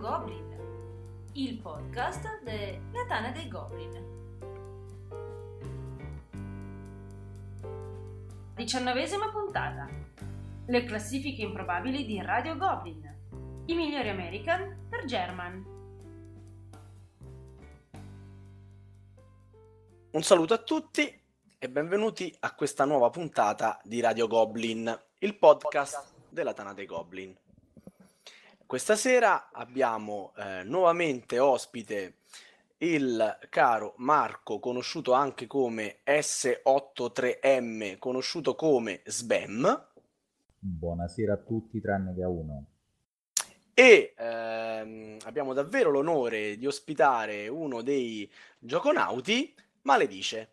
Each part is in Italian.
Goblin, il podcast della Tana dei Goblin. Diciannovesima puntata. Le classifiche improbabili di Radio Goblin. I migliori American per German. Un saluto a tutti e benvenuti a questa nuova puntata di Radio Goblin, il podcast della Tana dei Goblin. Questa sera abbiamo eh, nuovamente ospite il caro Marco, conosciuto anche come S83M, conosciuto come Sbam. Buonasera a tutti, tranne che a uno. E ehm, abbiamo davvero l'onore di ospitare uno dei gioconauti, Maledice.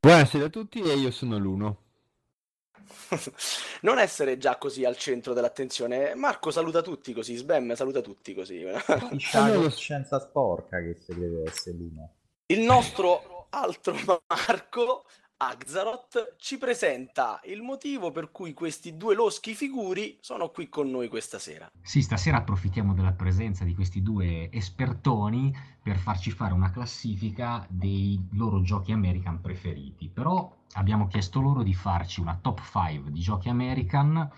Buonasera a tutti e io sono l'uno. Non essere già così al centro dell'attenzione. Marco saluta tutti così, Sbam saluta tutti così. La coscienza sporca che se deve essere l'uno. Il nostro altro Marco Axaroth ci presenta il motivo per cui questi due loschi figuri sono qui con noi questa sera. Sì, stasera approfittiamo della presenza di questi due espertoni per farci fare una classifica dei loro giochi American preferiti. Però abbiamo chiesto loro di farci una top 5 di giochi American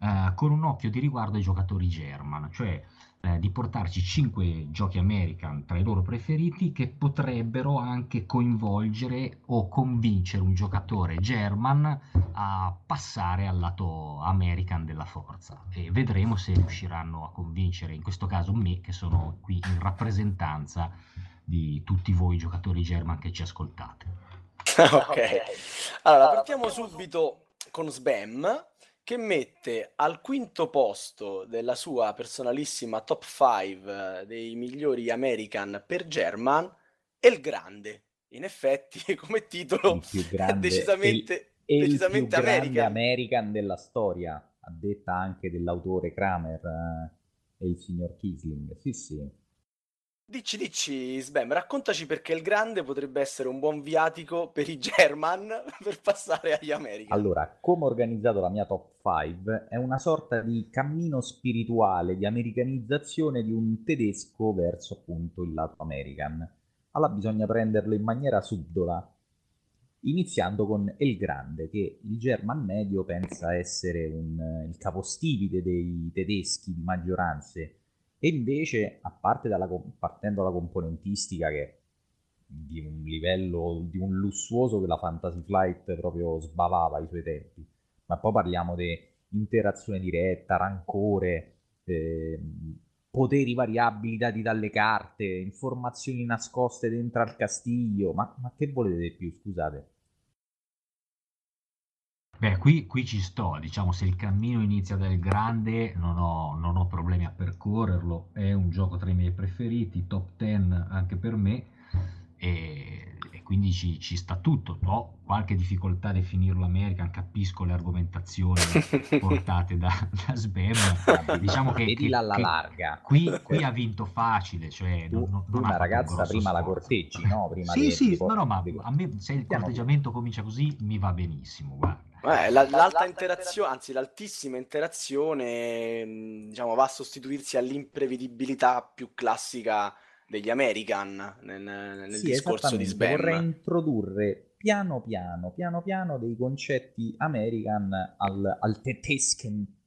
eh, con un occhio di riguardo ai giocatori German, cioè eh, di portarci 5 giochi American tra i loro preferiti che potrebbero anche coinvolgere o convincere un giocatore German a passare al lato American della forza. E vedremo se riusciranno a convincere in questo caso me che sono qui in rappresentanza di tutti voi giocatori German che ci ascoltate. ok, allora partiamo subito con Sbam che mette al quinto posto della sua personalissima top 5 eh, dei migliori American per German El Grande. In effetti, come titolo, è decisamente, è il, decisamente il più American. American della storia, a detta anche dell'autore Kramer eh, e il signor Kisling. Sì, sì. Dici, dici, Sbam, raccontaci perché il grande potrebbe essere un buon viatico per i German per passare agli American. Allora, come ho organizzato la mia top 5 è una sorta di cammino spirituale di americanizzazione di un tedesco verso appunto il lato American. Allora bisogna prenderlo in maniera subdola, iniziando con El Grande, che il German medio pensa essere un, il capostipite dei tedeschi di maggioranze e invece, a parte dalla, partendo dalla componentistica che è di un livello, di un lussuoso che la Fantasy Flight proprio sbavava ai suoi tempi, ma poi parliamo di interazione diretta, rancore, eh, poteri variabili dati dalle carte, informazioni nascoste dentro al castiglio, ma, ma che volete di più, scusate? Beh, qui, qui, ci sto, diciamo, se il cammino inizia dal grande non ho, non ho, problemi a percorrerlo, è un gioco tra i miei preferiti, top 10 anche per me, e, e quindi ci, ci, sta tutto. Ho qualche difficoltà a definirlo American, capisco le argomentazioni portate da, da Sbam, diciamo che, che, alla larga. Qui, qui, ha vinto facile, cioè tu, non, non una ragazza prima sforzo. la corteggi, no? Prima sì, sì, no, no, ma a me se il corteggiamento comincia così mi va benissimo, guarda. Eh, la, l'alta interazione, anzi l'altissima interazione, diciamo, va a sostituirsi all'imprevedibilità più classica degli American nel, nel sì, discorso di Sbam. Vorrei introdurre piano piano, piano piano dei concetti American al, al Tetesken.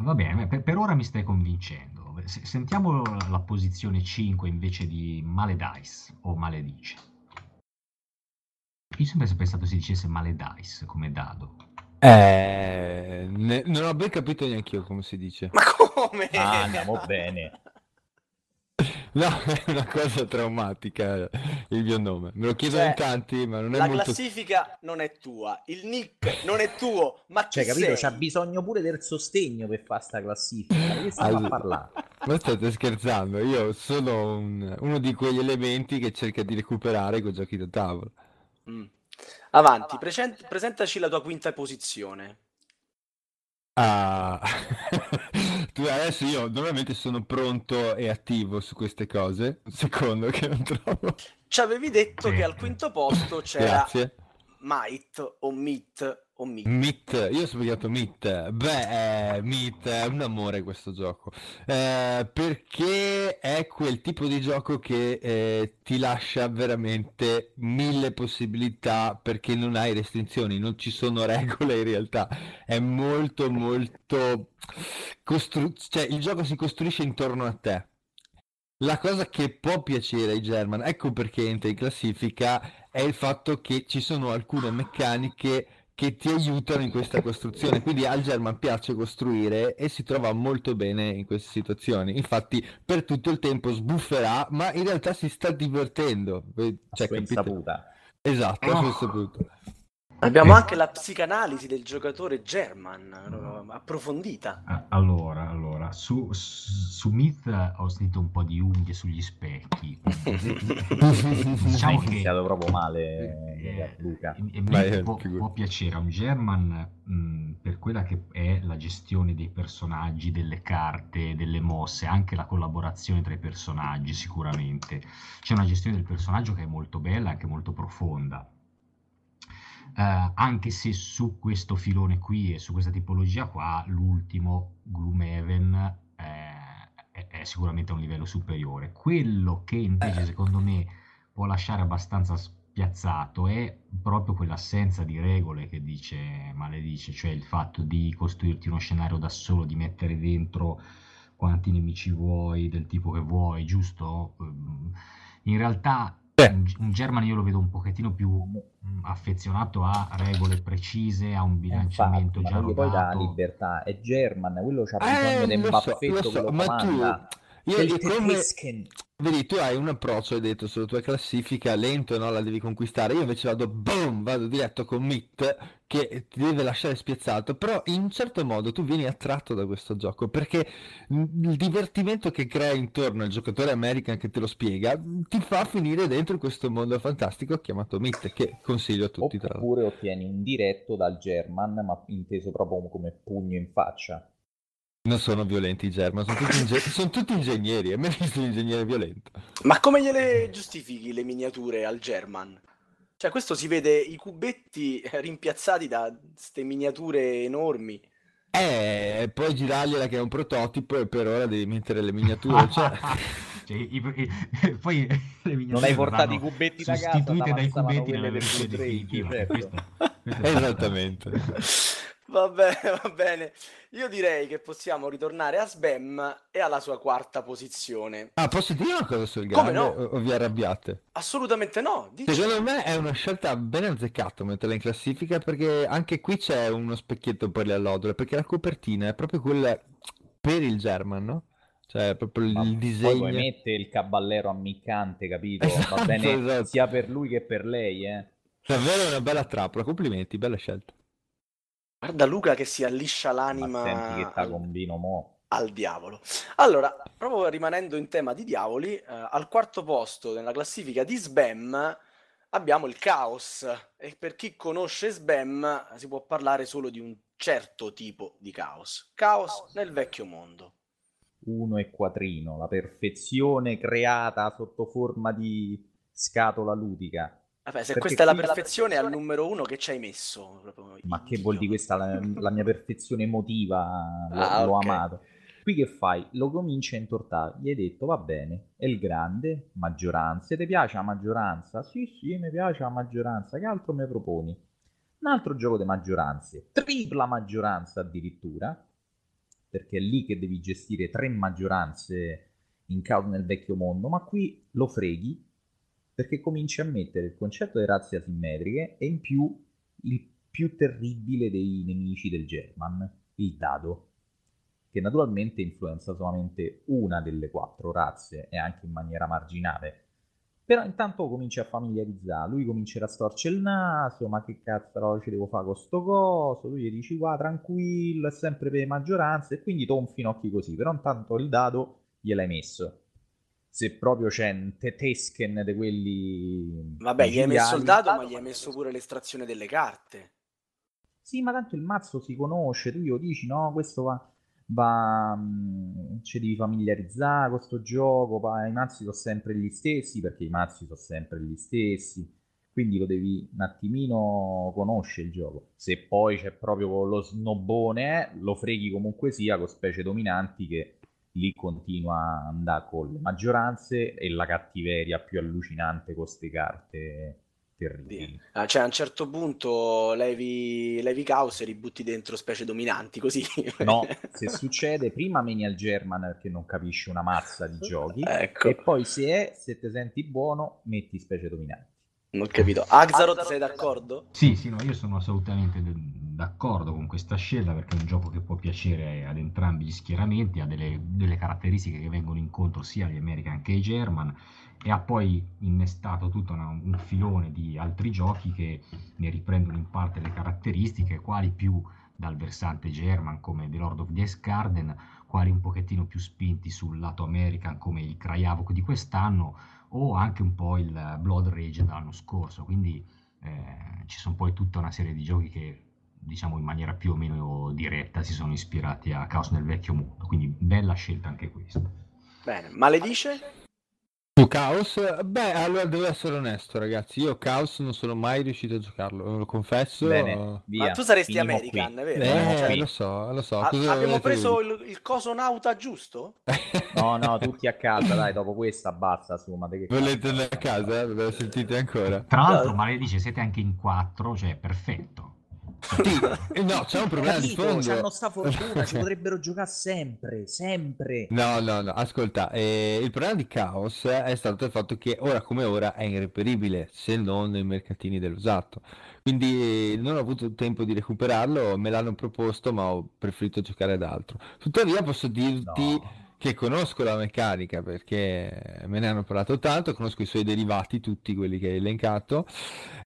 Va bene, per, per, ora mi stai convincendo. Sentiamo la posizione 5 invece di Maledice o Maledice. Io sempre pensato si dicesse Maledice come dado. Eh, ne, non ho ben capito neanche io come si dice. Ma come? Ah, andiamo bene. No, è una cosa traumatica il mio nome. Me lo chiedono cioè, in tanti, ma non è la molto... classifica non è tua, il nick non è tuo, ma cioè, capito? Sei? C'ha bisogno pure del sostegno per fare sta classifica. Che stiamo allora, a parlare? Ma state scherzando? Io sono un, uno di quegli elementi che cerca di recuperare con giochi da tavola. Mm. Avanti, present- presentaci la tua quinta posizione. Ah, tu adesso io normalmente sono pronto e attivo su queste cose. Un secondo che non trovo. Ci avevi detto che al quinto posto c'era Grazie. Might o Meat o Meat? Meat, io ho sbagliato Meat. Beh, eh, Meat è un amore questo gioco. Eh, perché è quel tipo di gioco che eh, ti lascia veramente mille possibilità perché non hai restrizioni, non ci sono regole in realtà. È molto molto costru- cioè il gioco si costruisce intorno a te. La cosa che può piacere ai German, ecco perché entra in classifica, è il fatto che ci sono alcune meccaniche che ti aiutano in questa costruzione. Quindi al German piace costruire e si trova molto bene in queste situazioni. Infatti, per tutto il tempo sbufferà, ma in realtà si sta divertendo. Cioè, insaputa. Esatto, oh. a suo Abbiamo anche la psicanalisi del giocatore German, approfondita. Allora, allora su, su Myth ho sentito un po' di unghie sugli specchi. diciamo che iniziato proprio male eh, Luca. E, e può, può, piacere a un German mh, per quella che è la gestione dei personaggi, delle carte, delle mosse, anche la collaborazione tra i personaggi sicuramente. C'è una gestione del personaggio che è molto bella, anche molto profonda eh, anche se su questo filone qui e su questa tipologia qua l'ultimo Gloomhaven eh, è, è, sicuramente a un livello superiore. Quello che invece eh. secondo me può lasciare abbastanza spiazzato è proprio quell'assenza di regole che dice maledice, cioè il fatto di costruirti uno scenario da solo, di mettere dentro quanti nemici vuoi, del tipo che vuoi, giusto? Ehm, in realtà un, un German io lo vedo un pochettino più mm, affezionato a regole precise, a un bilanciamento Infatti, già rodato. poi dà libertà, è German, quello c'ha bisogno eh, del baffetto so, so, ma tu, io, io come, Vedi, tu hai un approccio, hai detto, sulla tua classifica, lento, no? La devi conquistare. Io invece vado, boom, vado diretto con Mitt, che ti deve lasciare spiazzato. Però in un certo modo tu vieni attratto da questo gioco, perché il divertimento che crea intorno al giocatore American che te lo spiega, ti fa finire dentro questo mondo fantastico chiamato Mitt, che consiglio a tutti. Oppure ottieni un diretto dal German, ma inteso proprio come pugno in faccia. Non sono violenti i German, sono tutti, inge- sono tutti ingegneri. A me visto un ingegnere violento. Ma come gliele giustifichi le miniature al German? Cioè, questo si vede i cubetti rimpiazzati da queste miniature enormi. Eh, puoi girargliela che è un prototipo e per ora devi mettere le miniature. cioè... Cioè, i, i, poi non hai portato i cubetti da casa sostituite dai cubetti nella versione definitiva. Certo. Esattamente. Va bene, va bene. Io direi che possiamo ritornare a Sbam e alla sua quarta posizione. Ah, posso dire una cosa sul grande? no? O vi arrabbiate? Assolutamente no. Dici. Secondo me è una scelta ben azzeccata metterla in classifica perché anche qui c'è uno specchietto per le allodole, perché la copertina è proprio quella per il German, no? Cioè, proprio Ma il disegno. Poi mette il caballero ammiccante, capito? Esatto, Va bene esatto. sia per lui che per lei, eh. Davvero è una bella trappola, complimenti, bella scelta. Guarda Luca che si alliscia l'anima senti che sta combino mo. al diavolo. Allora, proprio rimanendo in tema di diavoli, eh, al quarto posto nella classifica di Sbam abbiamo il caos e per chi conosce Sbam si può parlare solo di un certo tipo di caos. Caos nel vecchio mondo. Uno e quattrino, la perfezione creata sotto forma di scatola ludica. Vabbè, se questa è la perfezione, è al numero uno che ci hai messo. Ma che vuol dire questa la, la mia perfezione emotiva? L'ho, ah, l'ho okay. amato. Qui che fai? Lo cominci a intortare. Gli hai detto, va bene, è il grande, maggioranza. Ti piace la maggioranza? Sì, sì, mi piace la maggioranza. Che altro mi proponi? Un altro gioco di maggioranze. Tripla maggioranza addirittura. Perché è lì che devi gestire tre maggioranze in caso nel vecchio mondo. Ma qui lo freghi perché cominci a mettere il concetto di razze asimmetriche e in più il più terribile dei nemici del German, il dado, che naturalmente influenza solamente una delle quattro razze e anche in maniera marginale. Però intanto cominci a familiarizzare, lui comincerà a storcere il naso, ma che cazzo ci devo fare con sto coso, tu gli dici qua tranquillo, è sempre per maggioranza. E quindi tonfi in occhi così, però intanto il dado gliel'hai messo se proprio c'è un Tetesken di quelli... Vabbè, gli hai messo il dado, ma gli hai messo pure l'estrazione delle carte. Sì, ma tanto il mazzo si conosce, tu glielo dici, no, questo va... va ci devi familiarizzare con questo gioco, va, i mazzi sono sempre gli stessi, perché i mazzi sono sempre gli stessi. quindi lo devi un attimino conoscere il gioco. Se poi c'è proprio lo snobone, lo freghi comunque sia con specie dominanti che lì continua a andare con le maggioranze e la cattiveria più allucinante con queste carte terribili. Ah, cioè a un certo punto levi, levi caos e ributti dentro specie dominanti, così. No, se succede prima meni al German perché non capisci una mazza di giochi ecco. e poi se è, se ti senti buono, metti specie dominanti. Non ho capito. Axaroth, sei d'accordo? Sì, sì, no, io sono assolutamente d'accordo con questa scelta perché è un gioco che può piacere ad entrambi gli schieramenti, ha delle, delle caratteristiche che vengono incontro sia agli American che ai German e ha poi innestato tutto una, un filone di altri giochi che ne riprendono in parte le caratteristiche, quali più dal versante German come The Lord of the Escarden, quali un pochettino più spinti sul lato American come il Krajavok di quest'anno o anche un po' il Blood Rage dell'anno scorso, quindi eh, ci sono poi tutta una serie di giochi che diciamo in maniera più o meno diretta si sono ispirati a Chaos nel vecchio mondo, quindi bella scelta anche questa. Bene, maledice? Su Chaos? Beh, allora devo essere onesto, ragazzi. Io Chaos non sono mai riuscito a giocarlo, lo confesso. Bene, via. Ma tu saresti finimo American, qui. vero? Eh, lo so, lo so. A- Cosa abbiamo preso il, il cosonauta giusto? No, no, tutti a casa, dai, dopo questa basta, su, ma che Volete andare a casa? eh? Ve lo sentite ancora? Tra l'altro, No. maledice, siete anche in quattro, cioè perfetto. Sì, eh, no, c'è un problema di Capito, fondo. c'hanno sta fortuna, ci potrebbero giocare sempre, sempre. No, no, no, ascolta, eh, il problema di Chaos è stato il fatto che ora come ora è irreperibile, se non nei mercatini dell'usato. Quindi eh, non ho avuto tempo di recuperarlo, me l'hanno proposto, ma ho preferito giocare ad altro. Tuttavia posso dirti No. Che conosco la meccanica perché me ne hanno parlato tanto, conosco i suoi derivati, tutti quelli che hai elencato.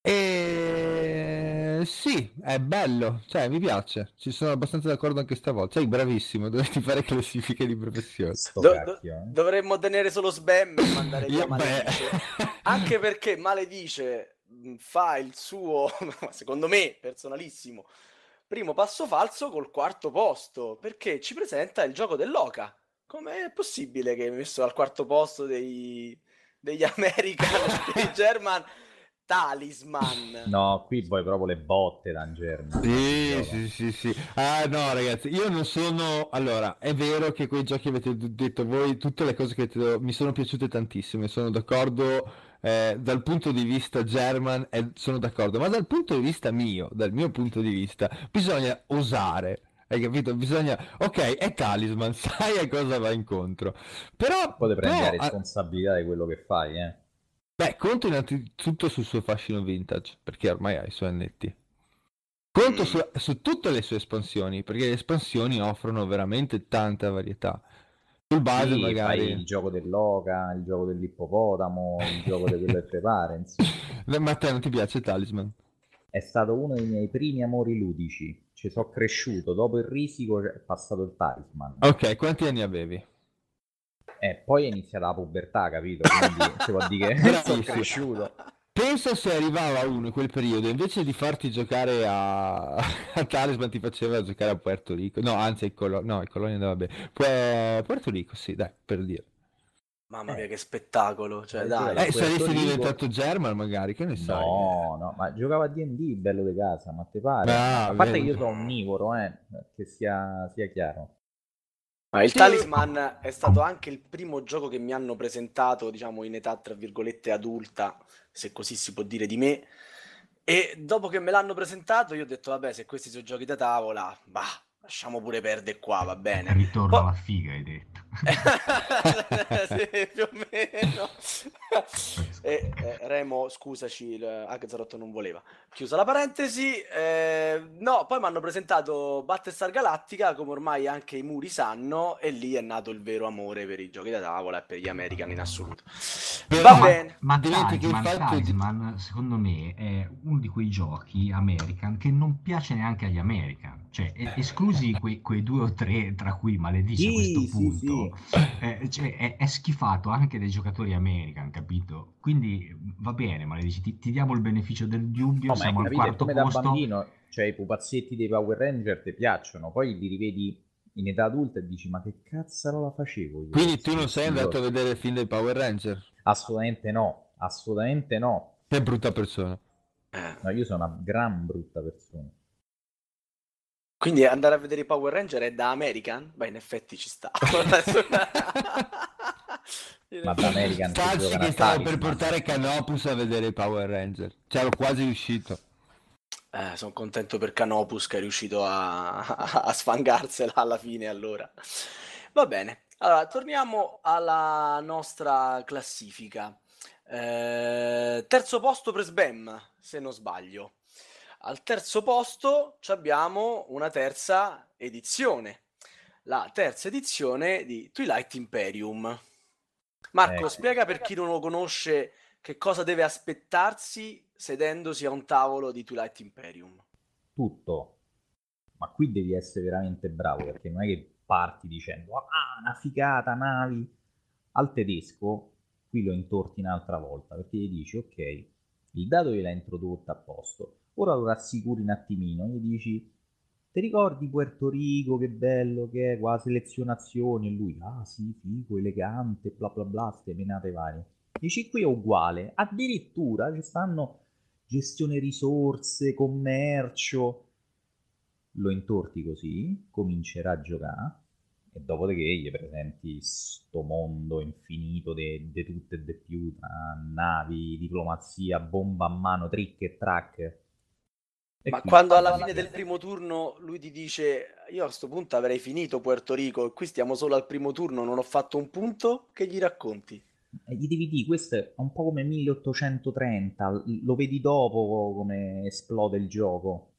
E sì, è bello, cioè mi piace, ci sono abbastanza d'accordo anche stavolta. Sei bravissimo, dovresti fare classifiche di professione. Do- cacchio, eh. Dovremmo tenere solo Sbam e mandare via. Maledice. Anche perché Maledice mh, fa il suo, secondo me, personalissimo, primo passo falso col quarto posto, perché ci presenta il gioco dell'Oca. Com'è possibile che hai messo al quarto posto dei, degli American, dei German, Talisman? No, qui poi proprio le botte da German. Sì, sì, sì, sì. Ah, no, ragazzi, io non sono. Allora, è vero che quei giochi avete detto voi, tutte le cose che avete- mi sono piaciute tantissimo, sono d'accordo. eh, dal punto di vista German, eh, sono d'accordo, ma dal punto di vista mio, dal mio punto di vista, bisogna osare. Hai capito? Bisogna. Ok, è talisman, sai a cosa va incontro. Però. Poi la ah, responsabilità di quello che fai, eh. Beh, conto innanzitutto sul suo fascino vintage, perché ormai ha i suoi annetti. Conto Mm. su, su tutte le sue espansioni, perché le espansioni offrono veramente tanta varietà. Sul base Sì, magari... il gioco dell'oca, il gioco dell'ippopotamo, il gioco di quello che pare, insomma. Ma a te non ti piace Talisman? È stato uno dei miei primi amori ludici. Ci sono cresciuto, dopo il risico è passato il talisman. Ok, quanti anni avevi? E poi è iniziata la pubertà, capito? Quindi si può dire che sono cresciuto. Pensa se arrivava uno in quel periodo, invece di farti giocare a, a Talisman, ti faceva giocare a Puerto Rico. No, anzi, il Colo- no, il Colonia andava bene. Pue- Puerto Rico, sì, dai, per dire. Mamma Eh. mia, che spettacolo! Cioè, Eh, dai. Eh, Puerto saresti Rico- diventato German magari, che ne sai? No, no, ma giocava a D&D, bello di casa, ma te pare? Ah, a parte vedi. che io sono onnivoro, eh, che sia, sia chiaro. Ma il Sì. Talisman è stato anche il primo gioco che mi hanno presentato, diciamo, in età, tra virgolette, adulta, se così si può dire di me. E dopo che me l'hanno presentato, io ho detto, vabbè, se questi sono giochi da tavola, bah, lasciamo pure perdere qua, va bene. Ritorno Poi- alla figa, hai detto. sì, più o meno. E, eh, Remo, scusaci, il Axaroth non voleva. Chiusa la parentesi. eh, no, poi mi hanno presentato Battlestar Galactica, come ormai anche i muri sanno, e lì è nato il vero amore per i giochi da tavola e per gli American in assoluto. Però- Va ma, bene. ma Dimentichi il Talisman, fatto di- secondo me, è uno di quei giochi American che non piace neanche agli American. Cioè, e- esclusi quei, quei due o tre, tra cui maledice a Sì, questo sì, punto, eh, cioè, è, è schifato anche dai giocatori American, capito? Quindi va bene, maledice, ti, ti diamo il beneficio del dubbio, No, ma siamo al capito, è quarto come da posto. bambino, cioè i pupazzetti dei Power Ranger ti piacciono, poi li rivedi in età adulta e dici ma che cazzo la facevo io? Quindi tu non sei andato a giochi?" vedere il film dei Power Ranger? Assolutamente no, assolutamente no. Che brutta persona. Eh. No, io sono una gran brutta persona. Quindi andare a vedere i Power Ranger è da American? Beh, in effetti ci sta. Ma da American Stazzi a che stavo per portare Canopus a vedere i Power Ranger. C'ero quasi riuscito. Eh, sono contento per Canopus che è riuscito a, a sfangarsela alla fine allora. Va bene, allora torniamo alla nostra classifica. Eh, terzo posto per Sbam, se non sbaglio. Al terzo posto abbiamo una terza edizione, la terza edizione di Twilight Imperium. Marco, Ecco. spiega per chi non lo conosce che cosa deve aspettarsi sedendosi a un tavolo di Twilight Imperium. tutto. Ma qui devi essere veramente bravo perché non è che parti dicendo ah, una figata, navi. Al tedesco qui lo intorti un'altra volta perché gli dici ok, il dato gliel'ha introdotto a posto, ora lo rassicuri un attimino, gli dici ti ricordi Puerto Rico, che bello che è, qua selezionazione, e lui, ah sì, figo, elegante, bla bla bla, ste menate varie. Dici qui è uguale, addirittura ci stanno gestione risorse, commercio, lo intorti così, comincerà a giocare e dopodiché gli presenti sto mondo infinito di tutto e di più, tra navi, diplomazia, bomba a mano, trick e track. E Ma quando alla fine del primo turno lui ti dice io a questo punto avrei finito Puerto Rico e qui stiamo solo al primo turno, non ho fatto un punto, che gli racconti? E gli devi dire, questo è un po' come 1830, l- lo vedi dopo come esplode il gioco.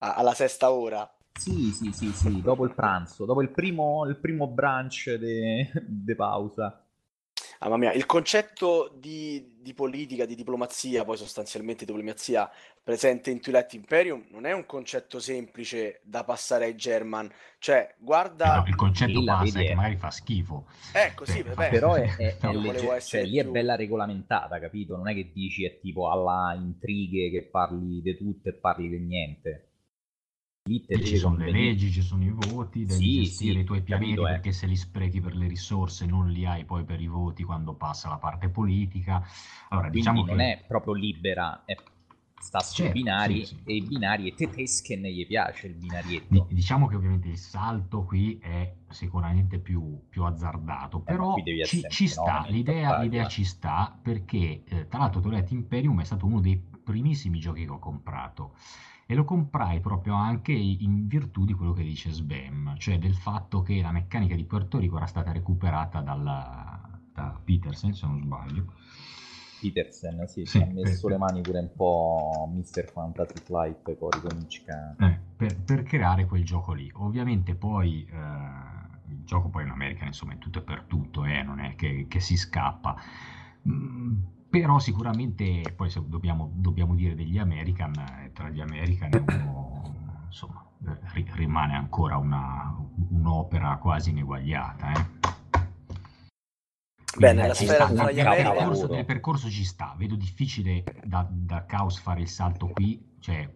Alla sesta ora. Sì, sì, sì, sì, dopo il pranzo, dopo il primo, il primo brunch di pausa. Ah, Mamma mia, il concetto di, di politica, di diplomazia, poi sostanzialmente diplomazia presente in Twilight Imperium, non è un concetto semplice da passare ai German. Cioè, guarda... Eh, il concetto vedi è che magari fa schifo. Ecco, sì, Eh, vabbè. Però è, è- è No, legge- cioè, lì è bella regolamentata, capito? Non è che dici è tipo alla intrighe che parli di tutto e parli di niente. Lì ci sono le leggi, ci sono i voti, devi Sì, gestire sì, i tuoi pianeti capito, eh. perché se li sprechi per le risorse non li hai poi per i voti quando passa la parte politica. Allora, Quindi diciamo non che è proprio libera, è- sta sui Certo, binari sì, sì. e i binari e tedeschi ne gli piace il binarietto. diciamo che ovviamente il salto qui è sicuramente più, più azzardato, però Eh, qui devi ci, ci sta, l'idea, l'idea eh. ci sta perché eh, tra l'altro Twilight Imperium è stato uno dei primissimi giochi che ho comprato e lo comprai proprio anche in virtù di quello che dice Sbam, cioè del fatto che la meccanica di Puerto Rico era stata recuperata dalla, da Petersen, se non sbaglio. Petersen, sì, Sì, ci ha messo per- le mani pure un po' Mr. Fantasy Flight, Cori Konichka. Eh, per, per creare quel gioco lì. Ovviamente poi eh, il gioco poi in America insomma è tutto e per tutto, eh, non è che, che si scappa. Mm, però sicuramente poi se dobbiamo, dobbiamo dire degli American, eh, tra gli American uno, insomma, eh, ri- rimane ancora una- un'opera quasi ineguagliata. Eh. Bene, la sfera sta, tra gli American- percorso, nel percorso ci sta, vedo difficile da, da Caos fare il salto qui, cioè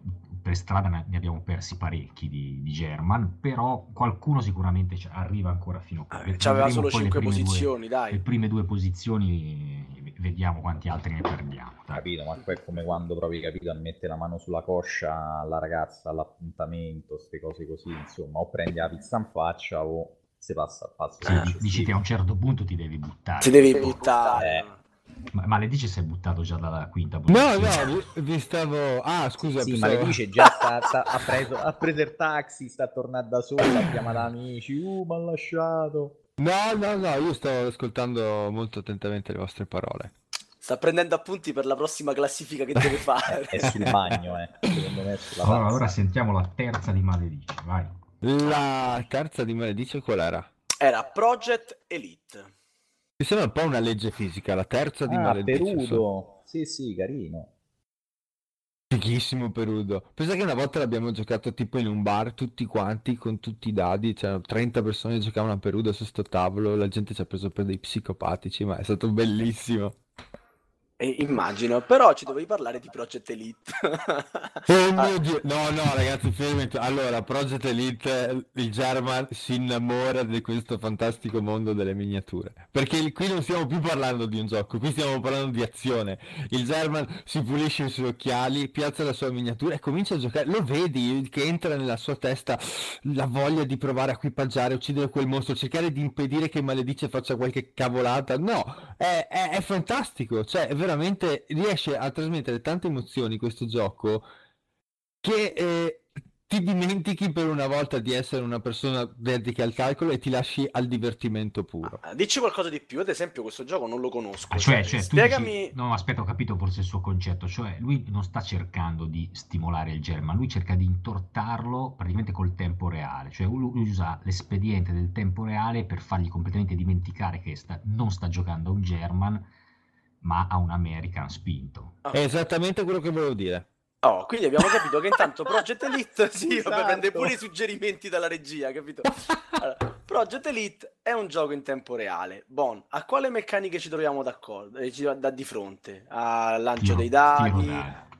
per strada ne abbiamo persi parecchi di, di German, però qualcuno sicuramente arriva ancora fino a qui. Eh, C'aveva Vedremo solo poi le 5 prime due- posizioni, le dai. prime due posizioni, vediamo quanti altri ne perdiamo. dai. Capito, ma poi è come quando provi capito, a mettere la mano sulla coscia alla ragazza all'appuntamento, queste cose così, insomma, o prendi la pizza in faccia o si passa al passo Sì, dici che a un certo punto ti devi buttare. Ti devi buttare. Eh. Ma, ma le dici se è buttato già dalla quinta No, posizione? no, vi, vi stavo... Ah, scusa, Sì, pensavo- dice già sta, sta- ha, preso, ha preso il taxi, sta tornando da sola, ha chiamato amici, uh, mi ha lasciato. No, no, no, io stavo ascoltando molto attentamente le vostre parole. Sta prendendo appunti per la prossima classifica che deve fare. È sul bagno, eh. Secondo me Allora, ora sentiamo la terza di Maledice, vai. La terza di Maledice qual era? Era Project Elite. Mi sembra un po' una legge fisica, la terza di Ah, Maledice. so- Perudo. Sì, sì, carino. Fighissimo Perudo. Pensa che una volta l'abbiamo giocato tipo in un bar tutti quanti con tutti i dadi, c'erano 30 persone che giocavano a Perudo su sto tavolo, la gente ci ha preso per dei psicopatici, ma è stato bellissimo. Eh, immagino, però ci dovevi parlare di Project Elite. oh Dio, no, no, ragazzi, fermati. Allora, Project Elite, il German si innamora di questo fantastico mondo delle miniature. Perché qui non stiamo più parlando di un gioco, qui stiamo parlando di azione. Il German si pulisce i suoi occhiali, piazza la sua miniatura e comincia a giocare. Lo vedi che entra nella sua testa la voglia di provare a equipaggiare, uccidere quel mostro, cercare di impedire che Maledice faccia qualche cavolata. No, è, è, è fantastico, cioè, è veramente riesce a trasmettere tante emozioni questo gioco che eh, ti dimentichi per una volta di essere una persona dedica al calcolo e ti lasci al divertimento puro. Ah, dici qualcosa di più, ad esempio questo gioco non lo conosco. Ah, cioè, cioè, spiegami... Dici... No, aspetta, ho capito forse il suo concetto, cioè lui non sta cercando di stimolare il germa, lui cerca di intortarlo praticamente col tempo reale, cioè lui usa l'espediente del tempo reale per fargli completamente dimenticare che sta... non sta giocando a un German, ma a un American spinto. È esattamente quello che volevo dire. Oh, quindi abbiamo capito che intanto Project Elite sì, esatto. prende pure i suggerimenti dalla regia, capito? Allora, Project Elite è un gioco in tempo reale. Bon, a quale meccaniche ci troviamo d'accordo? Eh, da di fronte? Al lancio dei dadi?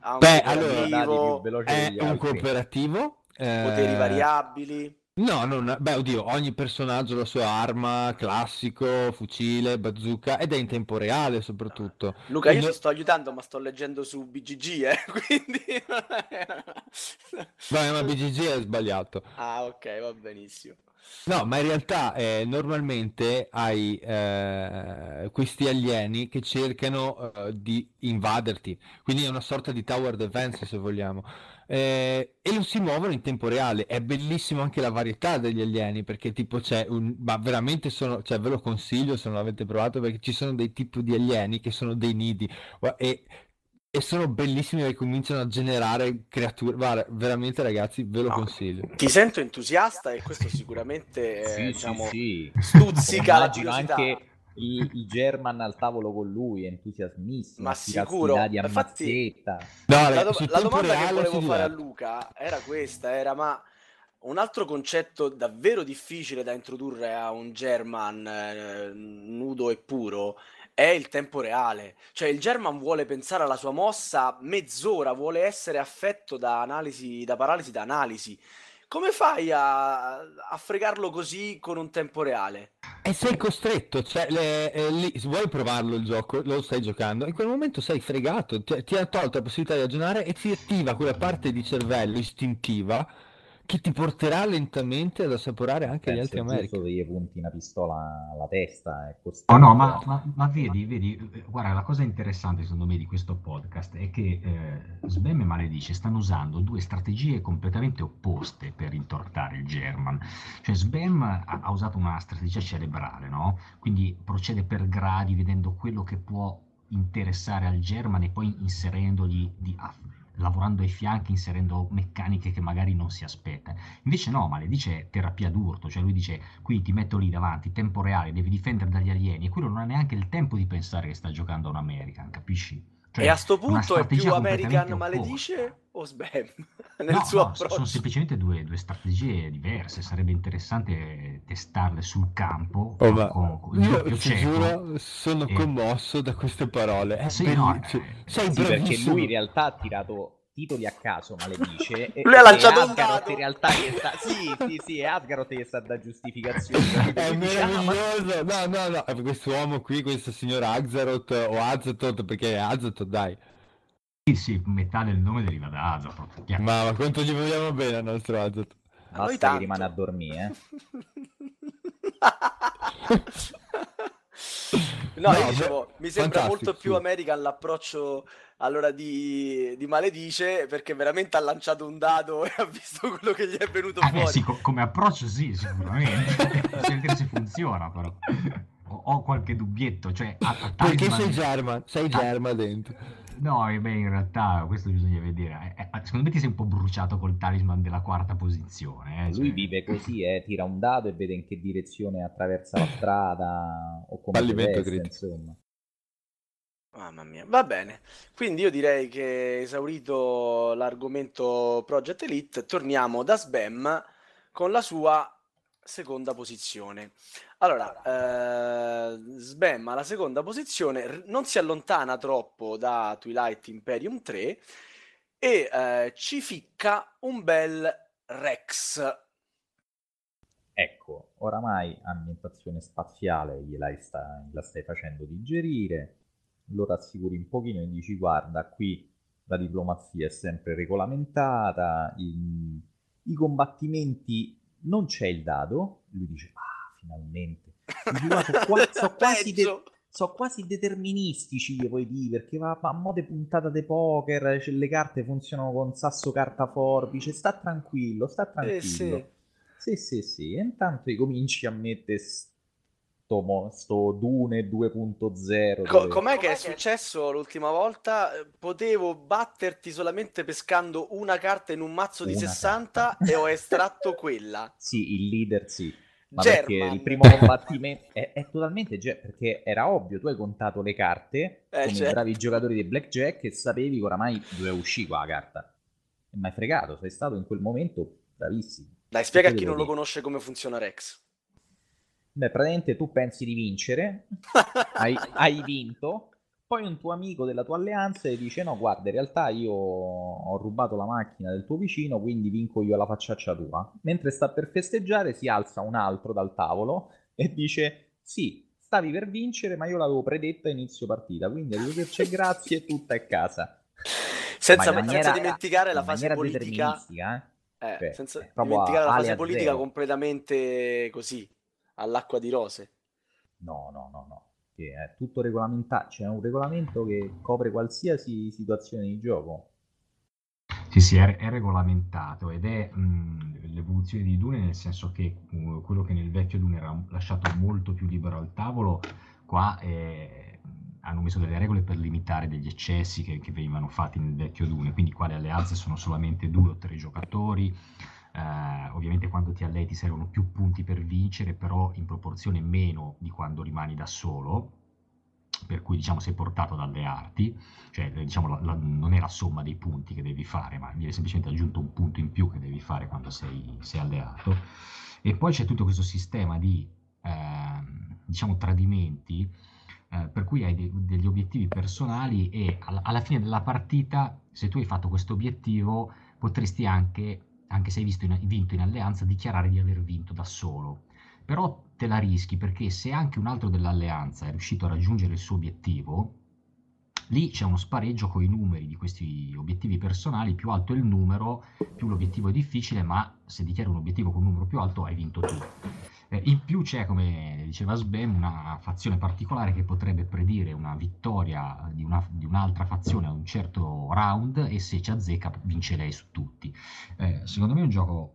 A un Beh, allora, è un cooperativo. Poteri eh... variabili. No, non, beh, oddio, ogni personaggio ha la sua arma, classico, fucile, bazooka, ed è in tempo reale soprattutto. Luca, io ti sto aiutando, ma sto leggendo su BGG, eh, quindi... Beh, ma BGG è sbagliato. Ah, ok, va benissimo. No, ma in realtà eh, normalmente hai eh, questi alieni che cercano eh, di invaderti, quindi è una sorta di tower defense se vogliamo. Eh, e lo si muovono in tempo reale. È bellissimo anche la varietà degli alieni perché tipo c'è un... ma veramente sono, cioè ve lo consiglio se non l'avete provato perché ci sono dei tipi di alieni che sono dei nidi. E, e sono bellissimi e cominciano a generare creature. Guarda, veramente ragazzi ve lo no, consiglio. Ti sento entusiasta e questo sicuramente eh, sì, diciamo, sì, sì. stuzzica la curiosità. anche i, i, German al tavolo con lui, entusiasmissimo. Ma sicuro, di infatti, no, la, do- la domanda che volevo fare a Luca era questa, era ma un altro concetto davvero difficile da introdurre a un German eh, nudo e puro è il tempo reale. Cioè il German vuole pensare alla sua mossa mezz'ora, vuole essere affetto da analisi, da paralisi da analisi come fai a, a, fregarlo così con un tempo reale? E sei costretto, cioè, le, eh, lì, vuoi provarlo il gioco, lo stai giocando, in quel momento sei fregato, ti, ti ha tolto la possibilità di ragionare e ti attiva quella parte di cervello istintiva che ti porterà lentamente ad assaporare anche gli altri American. gli punti una pistola alla testa. È oh no, ma, ma, ma, vedi, vedi, guarda, la cosa interessante secondo me di questo podcast è che eh, Sbem e Maledice stanno usando due strategie completamente opposte per intortare il German. Cioè Sbem ha, ha usato una strategia cerebrale, no? Quindi procede per gradi vedendo quello che può interessare al German e poi inserendogli di, lavorando ai fianchi, inserendo meccaniche che magari non si aspetta. Invece no, ma le dice terapia d'urto, cioè lui dice qui ti metto lì davanti, tempo reale, devi difendere dagli alieni e quello non ha neanche il tempo di pensare che sta giocando a un American, capisci? Cioè, e a sto punto è più American maledice o Sbam? Nel no, suo no, sono semplicemente due, due, strategie diverse. Sarebbe interessante testarle sul campo oh, con, con, con io ti giuro sono e... commosso da queste parole. È sì, no, eh, sei sì, perché lui in realtà ha tirato titoli a caso, maledice. Lui ha lanciato un dado. In realtà che sta... Sì, sì, sì, è Asgaroth che sta da giustificazione. è meraviglioso. No, no, no, questo uomo qui, questo signor Axaroth o Azatoth, perché è Azatoth, dai. Sì, sì, metà del nome deriva da Azatoth. Ma, ma quanto gli vogliamo bene al nostro Azatoth? Basta che rimane a dormire, eh. No, no dicevo, mi sembra molto più American l'approccio allora di, di, Maledice perché veramente ha lanciato un dado e ha visto quello che gli è venuto ah, fuori. Eh sì, co- come approccio sì, sicuramente. Sentire se funziona però. Ho, qualche dubbietto, cioè... A, a perché sei German? Sei German dentro. No, beh, in realtà questo bisogna vedere. Eh, eh, secondo me ti sei un po' bruciato col talisman della quarta posizione. Eh? Lui cioè... vive così, eh? tira un dado e vede in che direzione attraversa la strada o come Fallimento veste, insomma. Mamma mia, va bene. Quindi io direi che esaurito l'argomento Project Elite, torniamo da Sbam con la sua seconda posizione. Allora, eh, Sbam alla seconda posizione non si allontana troppo da Twilight Imperium 3 e eh, ci ficca un bel Rex. Ecco, oramai ambientazione spaziale gliela sta, la stai facendo digerire, lo rassicuri un pochino e dici guarda, qui la diplomazia è sempre regolamentata, i, i combattimenti non c'è il dado, lui dice ah finalmente. Sono qua, so quasi, de- so quasi deterministici, puoi dire, perché va a mode puntata di poker, cioè, le carte funzionano con sasso carta forbice, sta tranquillo, sta tranquillo. Eh, sì. sì, sì, sì, e intanto cominci a mettere sto, sto Dune 2.0. Co- com'è che è successo l'ultima volta? Potevo batterti solamente pescando una carta in un mazzo di 60 carta. e ho estratto quella. Sì, il leader sì. Ma German. perché il primo combattimento è, è totalmente ge- perché era ovvio, tu hai contato le carte eh, come certo. bravi giocatori di blackjack e sapevi che oramai doveva uscire qua la carta. E mi hai fregato, sei stato in quel momento bravissimo. Dai, spiega a chi non dire. lo conosce come funziona Rex. Beh, praticamente tu pensi di vincere, hai, hai vinto, poi un tuo amico della tua alleanza dice: No, guarda, in realtà io ho rubato la macchina del tuo vicino, quindi vinco io la facciaccia tua. Mentre sta per festeggiare, si alza un altro dal tavolo e dice: Sì, stavi per vincere, ma io l'avevo predetta a inizio partita. Quindi arrivederci grazie, tutta è casa. Senza, maniera, senza dimenticare la fase politica. Eh? Eh, cioè, senza dimenticare la fase politica completamente così, all'acqua di rose. No, no, no, no che è tutto regolamentato, c'è un regolamento che copre qualsiasi situazione di gioco. Sì, sì, è, è regolamentato ed è mh, l'evoluzione di Dune nel senso che uh, quello che nel vecchio Dune era lasciato molto più libero al tavolo, qua è, hanno messo delle regole per limitare degli eccessi che, che venivano fatti nel vecchio Dune, quindi qua le alleanze sono solamente due o tre giocatori, Uh, ovviamente quando ti allei ti servono più punti per vincere, però in proporzione meno di quando rimani da solo, per cui diciamo sei portato dalle arti, cioè diciamo la, la, non è la somma dei punti che devi fare, ma viene semplicemente aggiunto un punto in più che devi fare quando sei, sei alleato. E poi c'è tutto questo sistema di eh, diciamo tradimenti eh, per cui hai de- degli obiettivi personali e alla, alla fine della partita, se tu hai fatto questo obiettivo, potresti anche anche se hai in, vinto in alleanza, dichiarare di aver vinto da solo. Però te la rischi perché se anche un altro dell'alleanza è riuscito a raggiungere il suo obiettivo, lì c'è uno spareggio con i numeri di questi obiettivi personali, più alto è il numero, più l'obiettivo è difficile, ma se dichiari un obiettivo con un numero più alto hai vinto tu. Eh, in più c'è, come diceva Sbem, una fazione particolare che potrebbe predire una vittoria di, una, di, un'altra fazione a un certo round e se ci azzecca vince lei su tutti. Eh, secondo me è un gioco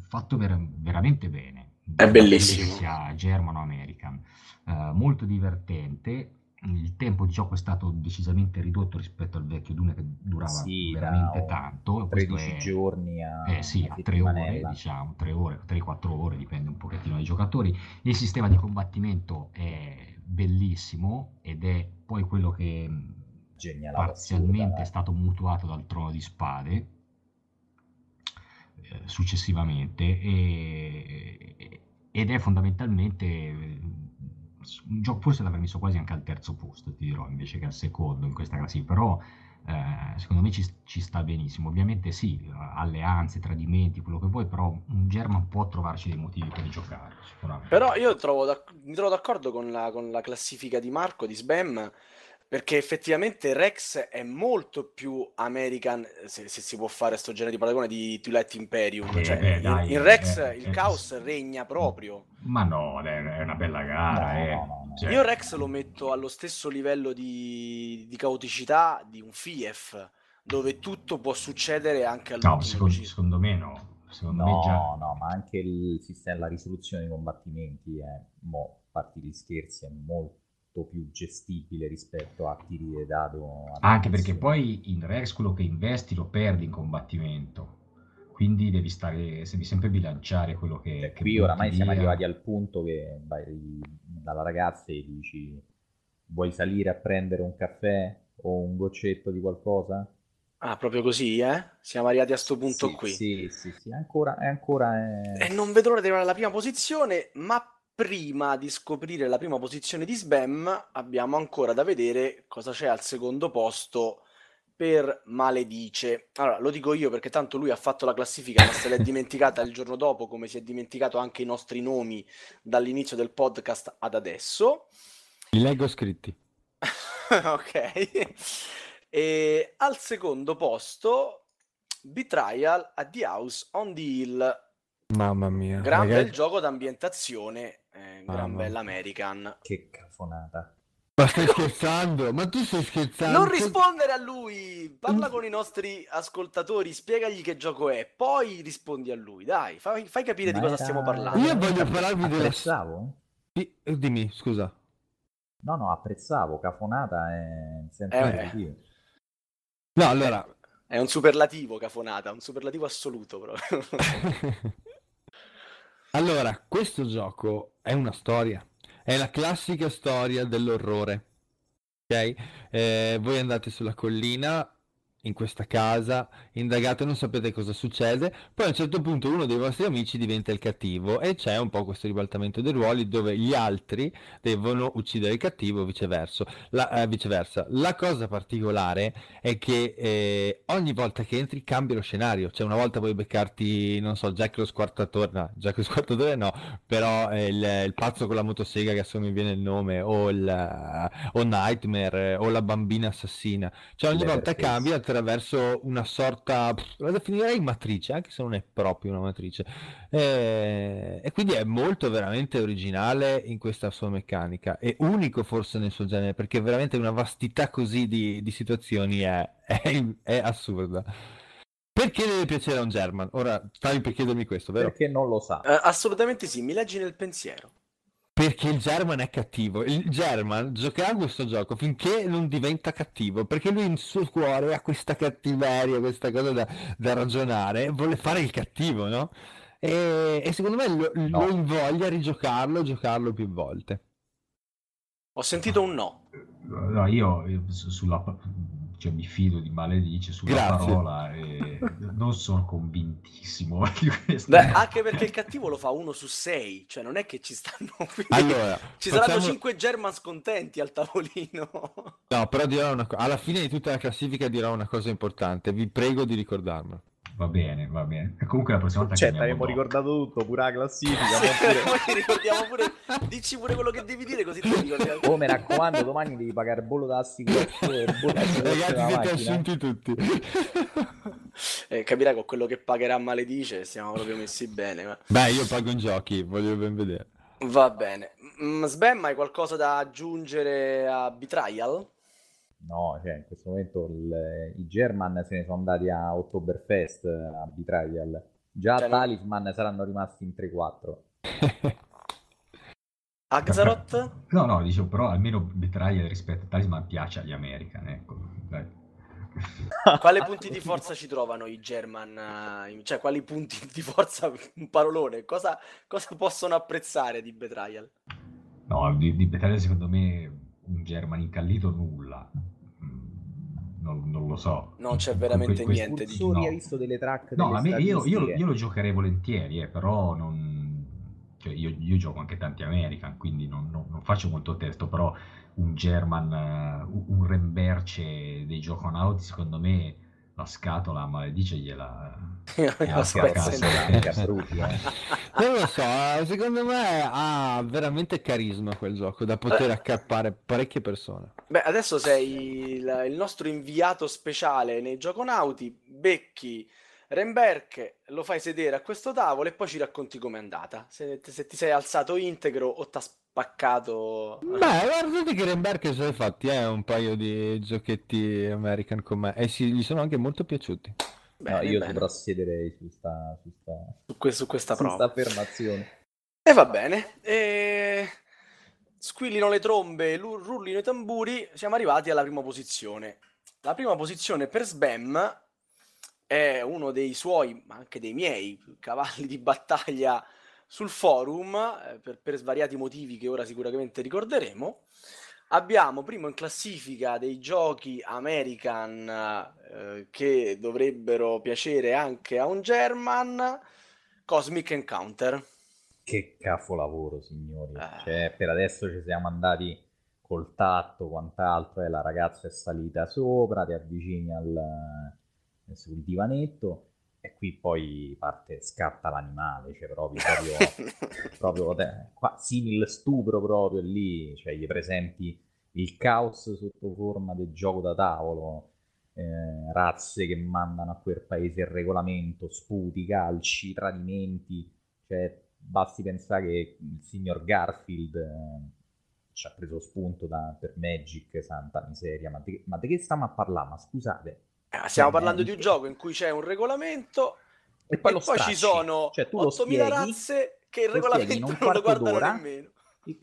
fatto ver- veramente bene. È bellissimo. Sia germano-american. Eh, molto divertente il tempo di gioco è stato decisamente ridotto rispetto al vecchio Dune che durava sì, veramente tanto. 13 è, giorni a, eh, sì, a 3 ore, diciamo, 3 ore, 3-4 ore, dipende un pochettino dai giocatori. Il sistema di combattimento è bellissimo ed è poi quello che Geniale, parzialmente assurda, è stato mutuato dal Trono di Spade eh, successivamente e, ed è fondamentalmente un gioco forse l'avrei messo quasi anche al terzo posto, ti dirò, invece che al secondo in questa classifica, però eh, secondo me ci, ci, sta benissimo. Ovviamente sì, alleanze, tradimenti, quello che vuoi, però un German può trovarci dei motivi per giocare, sicuramente. Però io trovo mi trovo d'accordo con la, con la classifica di Marco, di Sbam, perché effettivamente Rex è molto più American, se, se si può fare sto genere di paragone, di Twilight Imperium. Eh, cioè, eh, dai, in, in, Rex eh, il eh, caos regna proprio. Ma no, è una bella gara. No, eh. no, no, cioè... Io Rex lo metto allo stesso livello di, di caoticità di un FIEF, dove tutto può succedere anche al No, secondo, secondo, me no. Secondo no, me già... no, ma anche il sistema, la risoluzione dei combattimenti è, mo, parti di scherzi, è molto più gestibile rispetto a tiri di dado. Anche perché poi in Rex quello che investi lo perdi in combattimento. Quindi devi stare, devi sempre bilanciare quello che. E qui oramai siamo arrivati al punto che vai dalla ragazza e dici: Vuoi salire a prendere un caffè o un goccetto di qualcosa? Ah, proprio così, eh? Siamo arrivati a questo punto sì, qui. Sì, sì, sì, ancora, è ancora... È... E non vedo l'ora di arrivare alla prima posizione, ma prima di scoprire la prima posizione di Sbam, abbiamo ancora da vedere cosa c'è al secondo posto per Maledice. Allora, lo dico io perché tanto lui ha fatto la classifica, ma se l'è dimenticata il giorno dopo, come si è dimenticato anche i nostri nomi dall'inizio del podcast ad adesso. Li leggo scritti. ok. E al secondo posto, Betrayal at the House on the Hill. Mamma mia. Gran ragazzi. bel gioco d'ambientazione, eh, gran Mamma bel mia. American. Che cafonata. Ma stai scherzando? Ma tu stai scherzando? Non rispondere a lui, parla con i nostri ascoltatori, spiegagli che gioco è, poi rispondi a lui, dai, fai, fai capire di Ma cosa era- stiamo parlando. Io voglio parlarvi della- Apprezzavo? Sì, eh, Dimmi, scusa. No, no, apprezzavo. Cafonata è senza Eh. No, allora... È un superlativo, cafonata, un superlativo assoluto proprio. Allora, questo gioco è una storia, è la classica storia dell'orrore. Ok? Eh, voi andate sulla collina, in questa casa, indagate, non sapete cosa succede, poi a un certo punto uno dei vostri amici diventa il cattivo e c'è un po' questo ribaltamento dei ruoli dove gli altri devono uccidere il cattivo viceversa. La, eh, viceversa. La cosa particolare è che eh, ogni volta che entri cambia lo scenario, cioè una volta puoi beccarti, non so, Jack lo squartatore, no, Jack lo squartatore no, però eh, il, il pazzo con la motosega che adesso mi viene il nome, o, il, o Nightmare, o la bambina assassina, cioè ogni volta Leatherface. cambia attraverso una sorta, pff, la definirei matrice, anche se non è proprio una matrice, Eh, e quindi è molto veramente originale in questa sua meccanica, e unico forse nel suo genere, perché veramente una vastità così di, di situazioni è, è, è assurda. Perché deve piacere a un German? Ora stavi per chiedermi questo, vero? Perché non lo sa. Eh, assolutamente sì, mi leggi nel pensiero. Perché il German è cattivo. Il German giocherà questo gioco finché non diventa cattivo, perché lui nel suo cuore ha questa cattiveria, questa cosa da, da ragionare, vuole fare il cattivo, no? E, e secondo me lo, No. lo invoglia a rigiocarlo, giocarlo più volte. Ho sentito un no. No, io su- sulla, cioè, mi fido di Maledice sulla Grazie. parola e non sono convintissimo di questo. Beh, anche perché il cattivo lo fa uno su sei, cioè non è che ci stanno. Allora, ci saranno facciamo- 5 German scontenti al tavolino. No, però dirò una cosa. Alla fine di tutta la classifica dirò una cosa importante. Vi prego di ricordarmelo. Va bene, va bene. E comunque la prossima volta Cioè, dopo. ricordato tutto, pure la classifica. Sì, ma pure- poi ti ricordiamo pure, dici pure quello che devi dire così ti ricordiamo. Oh, mi raccomando, domani devi pagare il bollo dell'assicurazione Ragazzi, siete assunti tutti. Eh, capirai con quello che pagherà maledice siamo proprio messi bene. Ma... Beh, io pago in giochi, voglio ben vedere. Va bene. Mm, Sbam, hai qualcosa da aggiungere a Betrayal? No, cioè, in questo momento il- i German se ne sono andati a Oktoberfest a Betrayal. Già Cioè, Talisman saranno rimasti in 3-4. Axaroth? No, no, dicevo, però almeno Betrayal rispetto a Talisman piace agli American, ecco. Dai. Quali punti di forza ci trovano i German? eh, Cioè, quali punti di forza, un parolone, cosa, cosa possono apprezzare di Betrayal? No, di, di Betrayal secondo me un German incallito nulla. Non, non lo so. Non c'è veramente que- niente di- no. hai visto delle track No, delle me- io, io- io lo giocherei volentieri, eh, però non... cioè, io, io gioco anche tanti American, quindi non, non- non faccio molto testo, però un German, un un Remberce dei Gioconauti, secondo me la scatola maledice gliela... Non lo so, secondo me ha veramente carisma quel gioco da poter Eh. accappare parecchie persone. Beh, adesso sei il, il nostro inviato speciale nei Gioconauti, becchi Remberg, lo fai sedere a questo tavolo e poi ci racconti com'è andata. Se, se ti sei alzato integro o t'ha spaccato... Beh, guardate che Remberg si è fatti eh, un paio di giochetti American con me e sì, gli sono anche molto piaciuti. Bene, No, io bene. soprassiederei su sta, su sta, Su, que- su questa su prova. affermazione. E va bene. E... Squillino le trombe, lu- rullino i tamburi, siamo arrivati alla prima posizione. La prima posizione per Sbam è uno dei suoi, ma anche dei miei, cavalli di battaglia sul forum, eh, per, per svariati motivi che ora sicuramente ricorderemo. Abbiamo primo in classifica dei giochi American eh, che dovrebbero piacere anche a un German, Cosmic Encounter. Che capolavoro, signori. Eh. Cioè, per adesso ci siamo andati col tatto, quant'altro, e la ragazza è salita sopra, ti avvicini al, sul divanetto e qui poi parte, scatta l'animale, cioè proprio, proprio, proprio qua, simil stupro proprio lì, cioè gli presenti il caos sotto forma del gioco da tavolo, eh, razze che mandano a quel paese il regolamento, sputi, calci, tradimenti, cioè basti pensare che il signor Garfield eh, ci ha preso spunto da, per Magic, santa miseria, ma di, ma di che stiamo a parlare? Ma scusate, stiamo Eh, parlando di un gioco in cui c'è un regolamento e e poi poi, lo stracci. ci sono Cioè, tu lo 8.000 spieghi, razze che il regolamento non lo guardano nemmeno.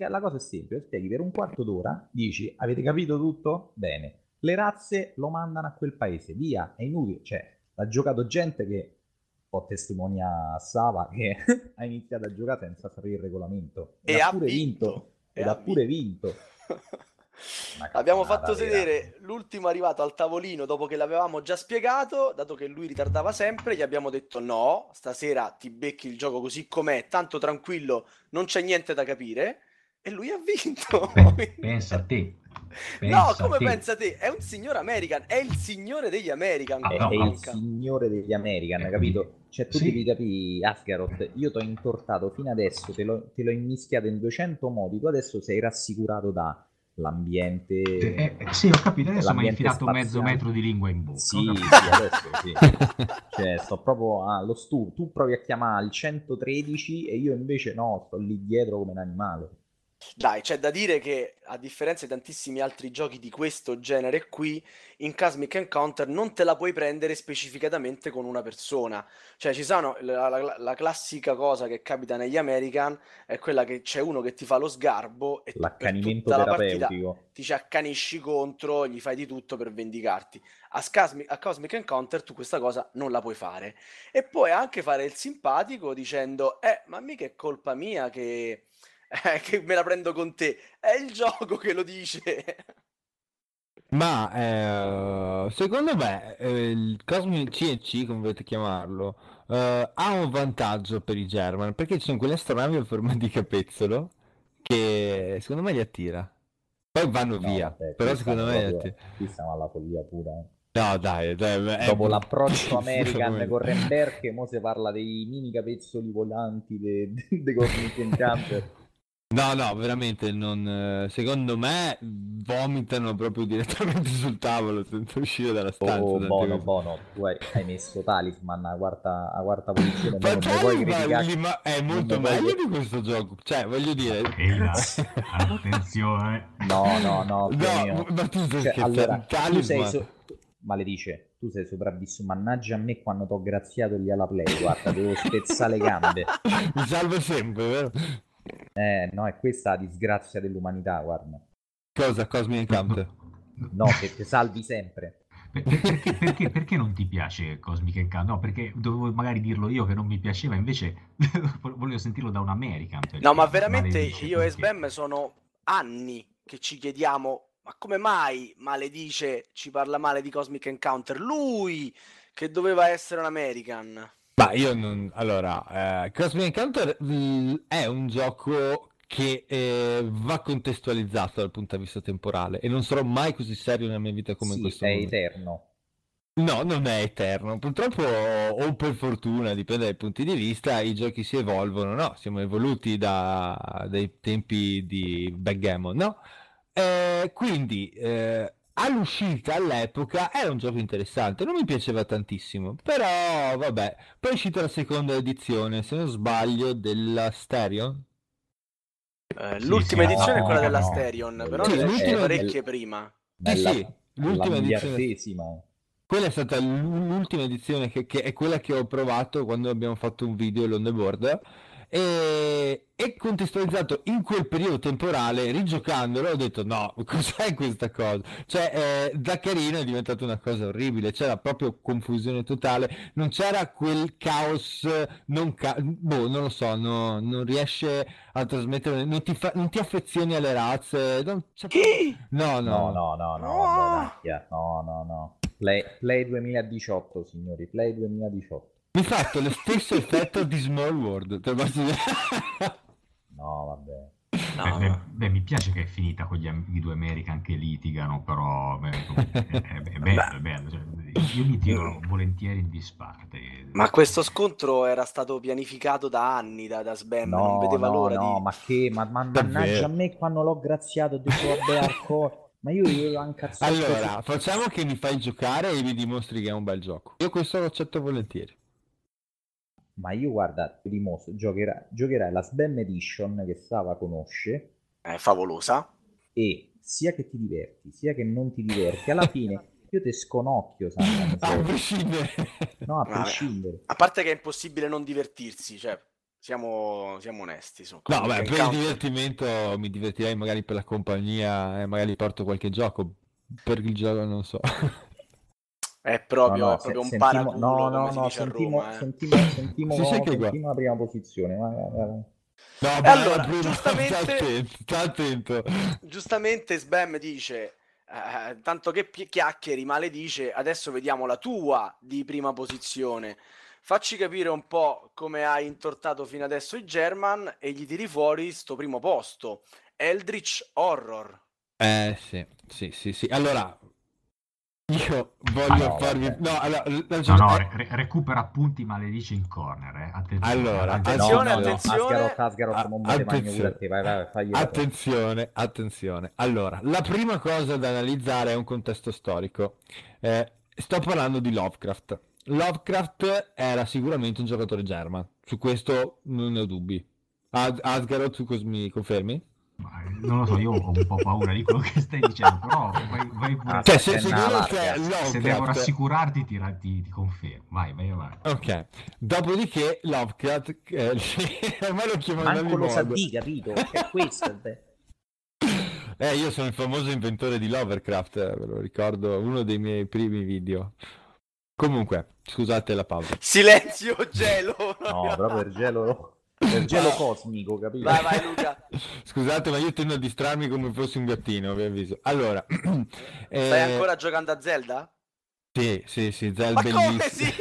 La cosa è semplice, spieghi per un quarto d'ora, dici avete capito tutto? Bene, le razze lo mandano a quel paese, via, è inutile, cioè ha giocato gente che può testimoniare Sava che ha iniziato a giocare senza sapere il regolamento E ha ha pure vinto, vinto. E ha pure vinto. Abbiamo fatto vera. sedere l'ultimo arrivato al tavolino dopo che l'avevamo già spiegato, dato che lui ritardava sempre, gli abbiamo detto no, stasera ti becchi il gioco così com'è, tanto tranquillo, non c'è niente da capire, e lui ha vinto. Pe- pensa a te. no, Pensa a come te. pensa te? È un signor American, è il signore degli American. Ah, è, no, è no. il signore degli American, Eh, capito? Cioè, tu sì. devi capire, Asgaroth, io ti ho intortato fino adesso, te l'ho, te l'ho immischiato in 200 modi, tu adesso sei rassicurato dall'ambiente... Eh, eh, sì, ho capito, adesso mi hai l'ambiente infilato mezzo spaziale. metro di lingua in bocca. Sì, sì, adesso sì. Cioè, sto proprio allo stu. Tu provi a chiamare al 113 e io invece no, sto lì dietro come un animale. Dai, c'è da dire che a differenza di tantissimi altri giochi di questo genere qui, in Cosmic Encounter non te la puoi prendere specificatamente con una persona. Cioè, ci sono la, la- la classica cosa che capita negli American è quella che c'è uno che ti fa lo sgarbo e per tutta la partita ti ci accanisci contro, gli fai di tutto per vendicarti. A, Scasmi- a Cosmic Encounter tu questa cosa non la puoi fare. E puoi anche fare il simpatico dicendo, eh, ma mica è colpa mia che, eh, che me la prendo con te, è il gioco che lo dice. Ma eh, secondo me eh, il Cosmic CNC, come volete chiamarlo, eh, ha un vantaggio per i German perché ci sono quelle astronavi a forma di capezzolo che secondo me li attira. Poi vanno No, via, vabbè, però secondo me li proprio- attira. Qui stiamo alla follia pura. eh. No, dai, dai, è Dopo brutto. l'approccio American con Remberg, mo si parla dei mini capezzoli volanti dei de, de Cosmic Encounter. No, no, veramente non. eh, Secondo me vomitano proprio direttamente sul tavolo senza uscire dalla stanza. Oh, buono, cose. buono. Tu hai, hai messo Talisman a quarta, a quarta posizione. Ma Talisman è molto meglio di questo gioco. Cioè, voglio dire. Attenzione. No, no, no. No, ma tu stai Cioè, allora, tu sei Talisman. so- maledice, tu sei sopravvissuto. Mannaggia a me quando t'ho graziato gli alla play. Guarda, devo spezzare le gambe. Mi salva sempre, vero? Eh, no, è questa la disgrazia dell'umanità, guarda. Cosa? Cosmic Encounter? No, che ti salvi sempre. Per- per- Perché, perché- perché non ti piace Cosmic Encounter? No, perché dovevo magari dirlo io che non mi piaceva, invece volevo sentirlo da un American. perché No, ma veramente maledice io e perché- Sbam sono anni che ci chiediamo, ma come mai maledice ci parla male di Cosmic Encounter? Lui che doveva essere un American. Ma io non. Allora, eh, Cosmic Encounter mm, è un gioco che eh, va contestualizzato dal punto di vista temporale e non sarò mai così serio nella mia vita come in Sì, questo è momento. eterno. No, non è eterno. Purtroppo, o per fortuna, dipende dai punti di vista, i giochi si evolvono, no? Siamo evoluti da, dai tempi di backgammon, no? Eh, quindi, eh, all'uscita, all'epoca, era un gioco interessante. Non mi piaceva tantissimo, però, vabbè. Poi è uscita la seconda edizione, se non sbaglio, della Stereo. Eh, Sì, l'ultima sì, edizione è no, quella della no. Sterion, però Sì, l'ultima- parecchie prima. Bella, sì, l'ultima la edizione. Quella è stata l'u- l'ultima edizione che, che è quella che ho provato quando abbiamo fatto un video on the board e, e contestualizzato in quel periodo temporale, rigiocandolo, ho detto no, cos'è questa cosa? Cioè, eh, da carino è diventata una cosa orribile, c'era proprio confusione totale, non c'era quel caos, non, ca- boh, non lo so, no- non riesce a trasmettere, non ti, fa- non ti affezioni alle razze, non c'è proprio- Chi? No, No, no, no, no, no, dai, no, no, no. Play, Play 2018, signori, Play 2018. Mi ha fatto lo stesso effetto di Small World. Te lo posso dire? No, vabbè. Beh, No, beh, no. beh, mi piace che è finita con gli i due American che litigano, però beh, è, è- è bello, è bello. cioè, io mi tiro volentieri in disparte. Ma questo scontro era stato pianificato da anni da, da Sbam, non No, vedeva no, l'ora no, di... ma che, ma, ma Davvero? mannaggia a me quando l'ho graziato ho detto vabbè hardcore, ma io io incazzato Allora, facciamo che mi fai giocare e mi dimostri che è un bel gioco. Io questo lo accetto volentieri. Ma io guarda, ti dimostro, giocherai, giocherai la Sbam Edition che Sava conosce È favolosa. e sia che ti diverti, sia che non ti diverti, alla fine io te sconocchio, Sava, mi A prescindere. no, a Vabbè. prescindere. A parte che è impossibile non divertirsi, cioè, siamo, siamo onesti. No, beh, per il divertimento mi divertirei magari per la compagnia e magari porto qualche gioco. Per il gioco non so. È proprio, No, no, è proprio se- un sentimo- paraculo, no, no, no, sentimo, Roma, eh. sentimo, sentimo, Sì, sì, che qua. sentimo la prima posizione. vai, vai, vai. No, allora, Bruno, giustamente- sta attento, attento. Giustamente Sbam dice, eh, tanto che pi- chiacchieri, maledice, adesso vediamo la tua di prima posizione. Facci capire un po' come hai intortato fino adesso i German e gli tiri fuori sto primo posto. Eldritch Horror. Eh sì, sì, sì, sì. Allora, io voglio no, farvi... vabbè. No, allora, No, no, re- re- recupera appunti maledici in corner. Eh. Attenzione, Allora, Attenzione, no, no, attenzione. Attenzione. vai, vai, Attenzione, attenzione. Allora, la prima cosa da analizzare è un contesto storico. Eh, sto parlando di Lovecraft. Lovecraft era sicuramente un giocatore German, su questo non ne ho dubbi. As- Asgaroth, tu cos- mi confermi? Eh, Non lo so, io ho un po' paura di quello che stai dicendo, però vai, vai pure. Ah, Cioè, se, secondo larga. te Se devo Lovecraft... rassicurarti, ti, ti, ti confermo. Vai, vai avanti. Ok, dopodiché Lovecraft, eh, ormai lo chiamano Manco lo sa di, capito? È questo. beh. Eh, io sono il famoso inventore di Lovecraft, eh, ve lo ricordo, uno dei miei primi video. Comunque, scusate la pausa. Silenzio gelo. No, proprio il gelo, il gelo cosmico, capito? Vai, vai Luca. Scusate, ma io tendo a distrarmi come fossi un gattino, vi avviso. Allora, eh, Stai ancora giocando a Zelda? Sì, sì, sì, Zelda Ma come sì?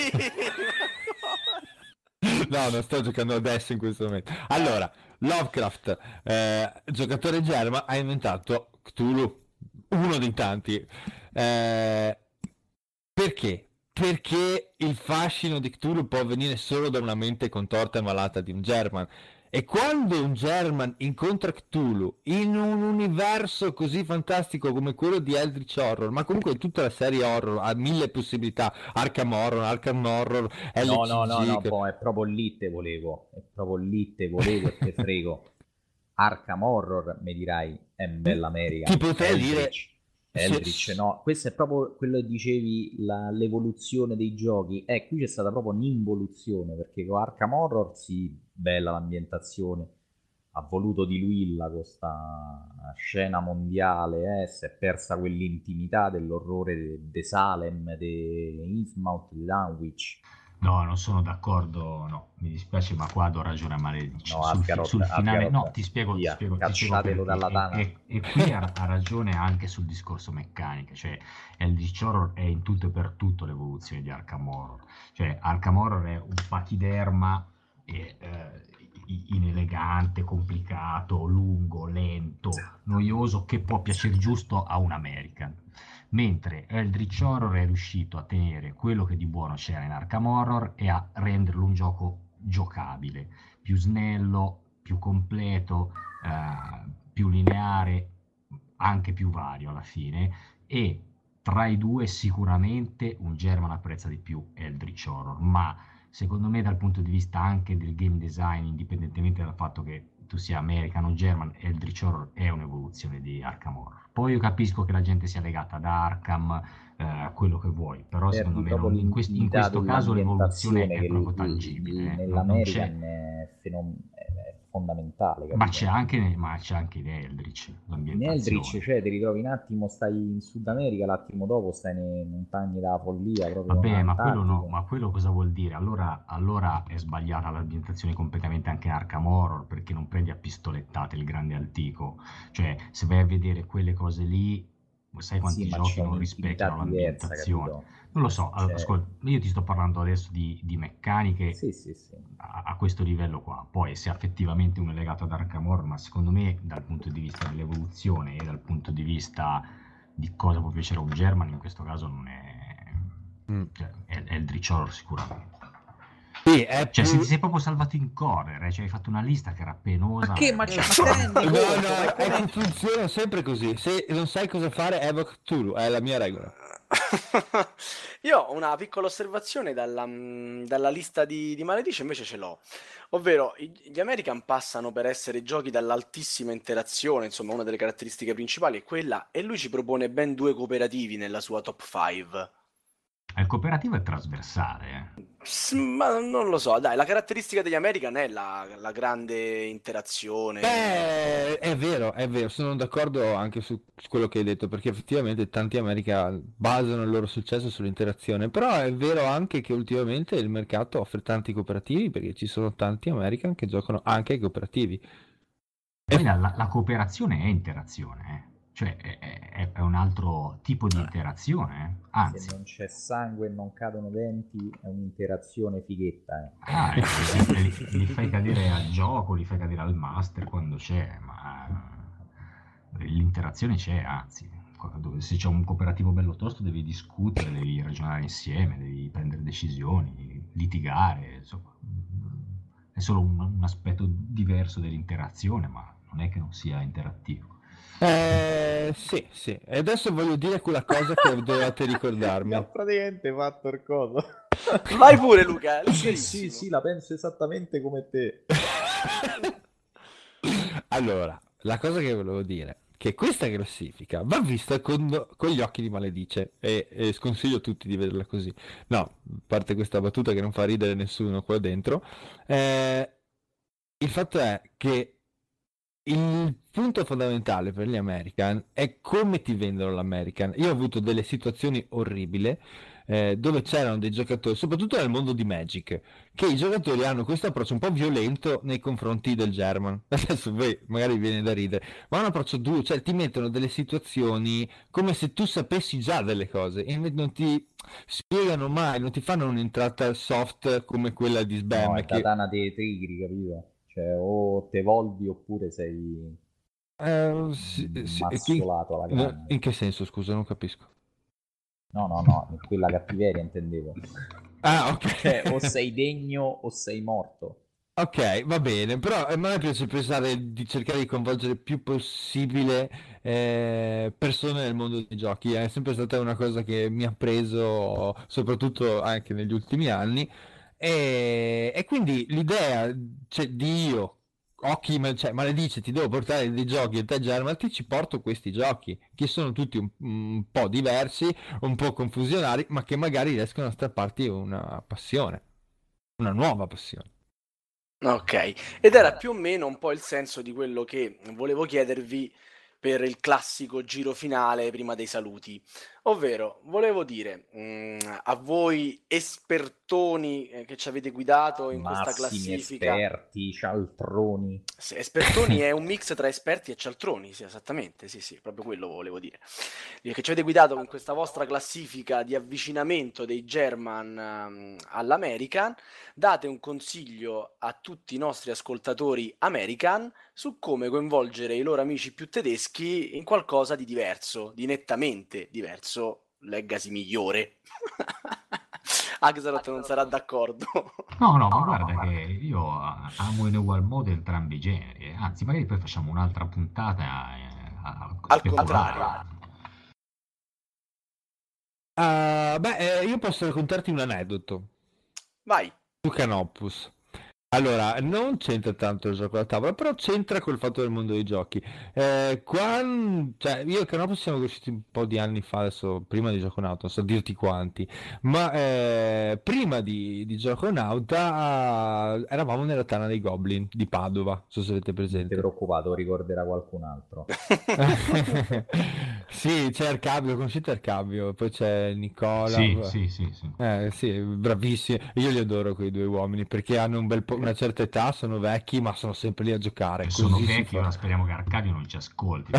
No, non sto giocando adesso in questo momento. Allora, Lovecraft, eh, giocatore germa, ha inventato Cthulhu, uno dei tanti. Eh, perché? Perché il fascino di Cthulhu può venire solo da una mente contorta e malata di un German. E quando un German incontra Cthulhu in un universo così fantastico come quello di Eldritch Horror, ma comunque tutta la serie horror ha mille possibilità, Arkham Horror, Arkham Horror, No, no, no, LCG, no, che- po- è proprio lì te volevo, è proprio lì te volevo e te frego. Arkham Horror, mi dirai, è bella America. Ti potrei dire- Eldritch, no, questo è proprio quello che dicevi, la- l'evoluzione dei giochi. Eh, qui c'è stata proprio un'involuzione, perché con Arkham Horror, sì, bella l'ambientazione, ha voluto diluirla questa scena mondiale, eh, si è persa quell'intimità dell'orrore di Salem, di Innsmouth, di Dunwich. No, non sono d'accordo, no, mi dispiace, ma qua do ragione a Maledici. No, sul, Asgaroth, sul finale, no, ti spiego, ti via, spiego, ti spiego cacciatelo perché. dalla tana. E, e- e qui ha, ha ragione anche sul discorso meccanico, cioè Eldritch Horror è in tutto e per tutto l'evoluzione di Arkham Horror. Cioè Arkham Horror è un pachiderma e, eh, inelegante, complicato, lungo, lento, noioso, che può piacere giusto a un American. Mentre Eldritch Horror è riuscito a tenere quello che di buono c'era in Arkham Horror e a renderlo un gioco giocabile, più snello, più completo, eh, più lineare, anche più vario alla fine. E tra i due sicuramente un German apprezza di più Eldritch Horror, ma secondo me dal punto di vista anche del game design, indipendentemente dal fatto che tu sia American o German, Eldritch Horror è un'evoluzione di Arkham Horror. Poi io capisco che la gente sia legata ad Arkham, eh, quello che vuoi, però Perdi secondo me non- in, quest- in questo caso l'evoluzione è proprio l- tangibile. eh, non- non è, fenom- è fondamentale. Ma c'è anche, ne- ma c'è anche in Eldritch In l'ambientazione. Eldritch, cioè, ti ritrovi un attimo, stai in Sud America, l'attimo dopo stai nei montagne della follia. Vabbè, ma quello no, ma quello cosa vuol dire? Allora, allora è sbagliata l'ambientazione completamente anche in Arkham Horror perché non prendi a pistolettate il grande antico. Cioè, se vai a vedere quelle cose lì, sai quanti Sì, giochi non rispecchiano diversa, l'ambientazione. capito? Non lo so, Cioè- ascolta, io ti sto parlando adesso di, di meccaniche Sì, sì, sì. a, a questo livello qua. Poi se effettivamente uno è legato ad Arkham Horror, ma secondo me dal punto di vista dell'evoluzione e dal punto di vista di cosa può piacere a un German, in questo caso non è... Mm. cioè, è, è il Dritch Horror sicuramente. Sì, è Cioè, se più- ti sei proprio salvato in corner, eh, cioè hai fatto una lista che era penosa. Ma che? Ma eh, c'è ma te rendi No, no, è che funziona sempre così. Se non sai cosa fare, evoca Tulu, è la mia regola. Io ho una piccola osservazione dalla, mm, dalla lista di, di Maledice, invece ce l'ho. Ovvero, gli American passano per essere giochi dall'altissima interazione, insomma, una delle caratteristiche principali è quella, e lui ci propone ben due cooperativi nella sua top 5. Il cooperativo è trasversale. eh. Ma non lo so, dai, la caratteristica degli American è la, la grande interazione. Beh, è vero, è vero, sono d'accordo anche su su quello che hai detto, perché effettivamente tanti America basano il loro successo sull'interazione, però è vero anche che ultimamente il mercato offre tanti cooperativi, perché ci sono tanti American che giocano anche ai cooperativi. Poi la, la- la cooperazione è interazione, eh. Cioè è, è- è un altro tipo di interazione, eh. anzi. Se non c'è sangue e non cadono denti, è un'interazione fighetta. eh. Ah, ecco, li, li- fai cadere al gioco, li fai cadere al master quando c'è, ma l'interazione c'è, anzi, se c'è un cooperativo bello tosto devi discutere, devi ragionare insieme, devi prendere decisioni, litigare, insomma, è solo un, un aspetto diverso dell'interazione, ma non è che non sia interattivo. Eh, sì, sì, e adesso voglio dire quella cosa che dovete ricordarmi. Mi ha praticamente fatto il coso. Vai pure, Luca, Sì, sì, sì, la penso esattamente come te. Allora, la cosa che volevo dire è che questa classifica va vista con, con gli occhi di maledice e, e sconsiglio a tutti di vederla così. No, a parte questa battuta che non fa ridere nessuno qua dentro, eh, il fatto è che il punto fondamentale per gli American è come ti vendono l'American. Io ho avuto delle situazioni orribili eh, dove c'erano dei giocatori, soprattutto nel mondo di Magic, che i giocatori hanno questo approccio un po' violento nei confronti del German. Adesso voi magari viene da ridere, ma è un approccio duro, cioè ti mettono delle situazioni come se tu sapessi già delle cose e non ti spiegano mai, non ti fanno un'entrata soft come quella di Sbam. No, è che- katana dei tigri, capito? Cioè, o te volvi oppure sei Eh, sì, sì, mazzolato alla grande. in che senso, scusa, non capisco. No, no, no, quella cattiveria intendevo. Ah, ok. Cioè, o sei degno o sei morto. Ok, va bene, però a me piace pensare di cercare di coinvolgere il più possibile eh, persone nel mondo dei giochi. È sempre stata una cosa che mi ha preso, soprattutto anche negli ultimi anni. E, e quindi l'idea, cioè, di io, occhi, cioè, maledice, ti devo portare dei giochi e te German, ti ci porto questi giochi, che sono tutti un, un po' diversi, un po' confusionari, ma che magari riescono a strapparti una passione, una nuova passione. Ok, ed era più o meno un po' il senso di quello che volevo chiedervi per il classico giro finale prima dei saluti. Ovvero, volevo dire mm, a voi espertoni eh, che ci avete guidato in questa Massimi classifica. esperti, cialtroni. Sì, espertoni è un mix tra esperti e cialtroni, sì, esattamente, sì, sì, proprio quello volevo dire. Che ci avete guidato con questa vostra classifica di avvicinamento dei German ehm, all'American, date un consiglio a tutti i nostri ascoltatori American su come coinvolgere i loro amici più tedeschi in qualcosa di diverso, di nettamente diverso, leggasi migliore. Axelot non sarà d'accordo. No, no, ma guarda che io amo in ugual modo entrambi i generi, eh. anzi magari poi facciamo un'altra puntata eh, a- Al contrario. Ah, beh, eh, io posso raccontarti un aneddoto Vai. su Canopus. Allora, non c'entra tanto il gioco da tavola, però c'entra col fatto del mondo dei giochi. Eh, quan- cioè, io e Canopus siamo cresciuti un po' di anni fa, adesso, prima di Gioconauta, non so dirti quanti, ma eh, prima di, di Gioconauta eh, eravamo nella Tana dei Goblin di Padova, non so se avete Non ti presente. preoccupare, ricorderà qualcun altro. Sì, c'è Arcabio, conoscete Arcabio, poi c'è Nicola. Sì, sì, sì, sì. Eh, sì, bravissimi. Io li adoro quei due uomini perché hanno un bel po'. Una certa età, sono vecchi, ma sono sempre lì a giocare. Sono vecchi, ma speriamo che Arcadio non ci ascolti.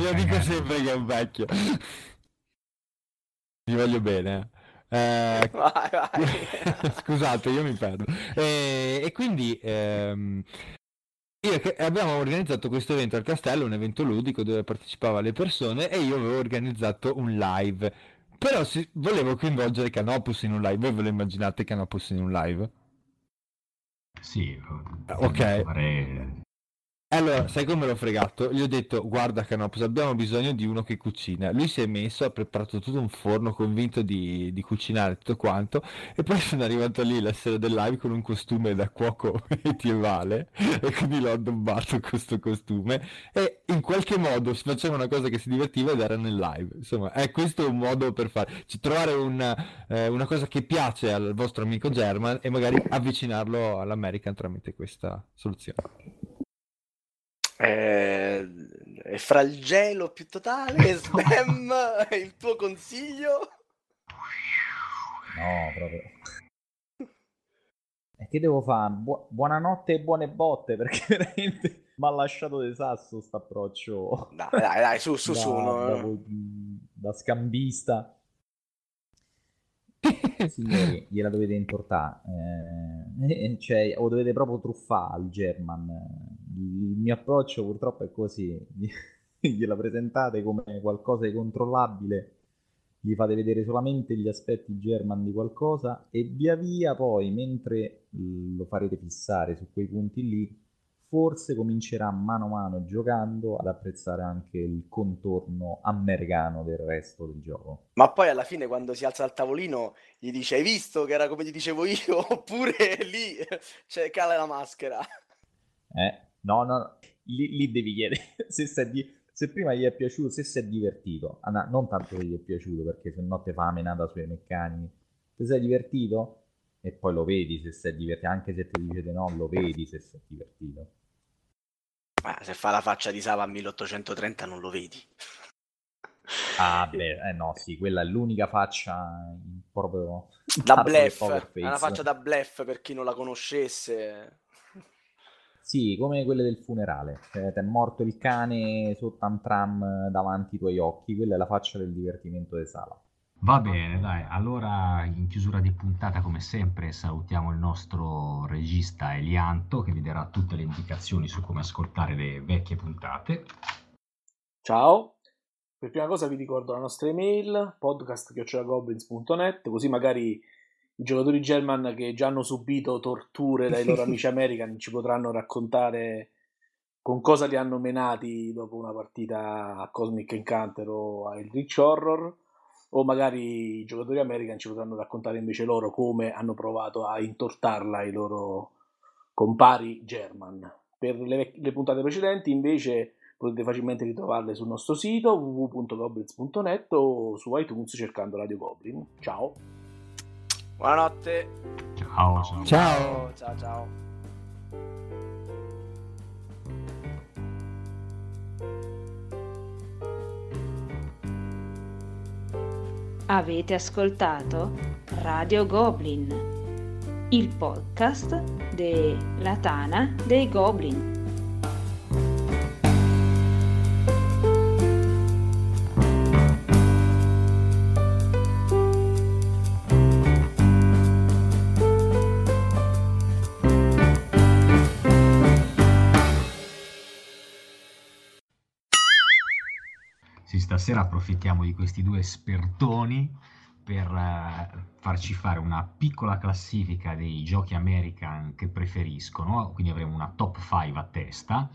Io dico sempre che è un vecchio. Ti voglio bene. Eh, Vai, vai. Scusate, io mi perdo. E, e quindi ehm, abbiamo organizzato questo evento al castello, un evento ludico dove partecipavano le persone e io avevo organizzato un live. Però si- volevo coinvolgere Canopus in un live. Voi ve lo immaginate Canopus in un live? Sì, Ok. fare- Allora, sai come l'ho fregato? Gli ho detto, guarda Canopus, abbiamo bisogno di uno che cucina. Lui si è messo, ha preparato tutto un forno, convinto di, di cucinare tutto quanto, e poi sono arrivato lì la sera del live con un costume da cuoco medievale, e quindi l'ho addobbato questo costume, e in qualche modo si faceva una cosa che si divertiva ed era nel live. Insomma, è questo un modo per fare, cioè, trovare una, eh, una cosa che piace al vostro amico German e magari avvicinarlo all'American tramite questa soluzione. Eh, fra il gelo più totale, Sbam, il tuo consiglio? No, proprio. E che devo fare? Bu- buonanotte e buone botte, perché veramente mi ha lasciato di sasso sto approccio Dai, dai, dai, su, su, da, su. no, da- da scambista. Signori, gliela dovete intortare. Eh, cioè, o dovete proprio truffare al German. Il mio approccio purtroppo è così. Gliela presentate come qualcosa di controllabile, gli fate vedere solamente gli aspetti German di qualcosa e via via poi, mentre lo farete fissare su quei punti lì, forse comincerà mano a mano giocando ad apprezzare anche il contorno americano del resto del gioco. Ma poi alla fine quando si alza al tavolino gli dice hai visto che era come ti dicevo io? Oppure lì c'è cala la maschera. Eh? No, no. Lì, lì devi chiedere se, di- se prima gli è piaciuto, se si è divertito. Ah, no, non tanto che gli è piaciuto, perché se no te fa menata sulle meccaniche. Se sei divertito e poi lo vedi se si è divertito, anche se ti dice di no, lo vedi se si è divertito. Ma se fa la faccia di Sava a 1830 non lo vedi. Ah, beh, eh no, sì, quella è l'unica faccia proprio Da bluff, è una faccia da bluff per chi non la conoscesse. Sì, come quelle del funerale. Cioè, ti è morto il cane sotto un tram davanti ai tuoi occhi. Quella è la faccia del divertimento di sala. Va bene, dai. Allora, in chiusura di puntata, come sempre, salutiamo il nostro regista Elianto che vi darà tutte le indicazioni su come ascoltare le vecchie puntate. Ciao, per prima cosa vi ricordo la nostra email podcast.goblins.net così magari i giocatori German che già hanno subito torture dai loro amici americani ci potranno raccontare con cosa li hanno menati dopo una partita a Cosmic Encounter o a Eldritch Horror o magari i giocatori americani ci potranno raccontare invece loro come hanno provato a intortarla ai loro compari German. Per le, le puntate precedenti invece potete facilmente ritrovarle sul nostro sito www.goblins.net o su iTunes cercando Radio Goblin. Ciao! Buonanotte. Ciao, ciao. Ciao. Ciao, ciao. Avete ascoltato Radio Goblin, il podcast della Tana dei Goblin. Approfittiamo di questi due espertoni per eh, farci fare una piccola classifica dei giochi American che preferiscono, quindi avremo una top 5 a testa.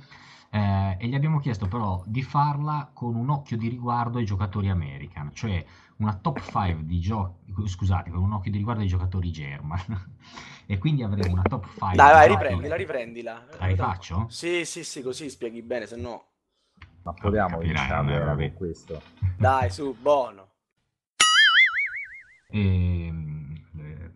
eh, e gli abbiamo chiesto però di farla con un occhio di riguardo ai giocatori American, cioè una top 5 di giochi, scusate, con un occhio di riguardo ai giocatori German. e quindi avremo una top 5 Dai, vai, riprendila, riprendila. La rifaccio? Sì, sì, sì, così spieghi bene, se no... Ma proviamo roba. con questo. Dai, su, buono. e mm, eh,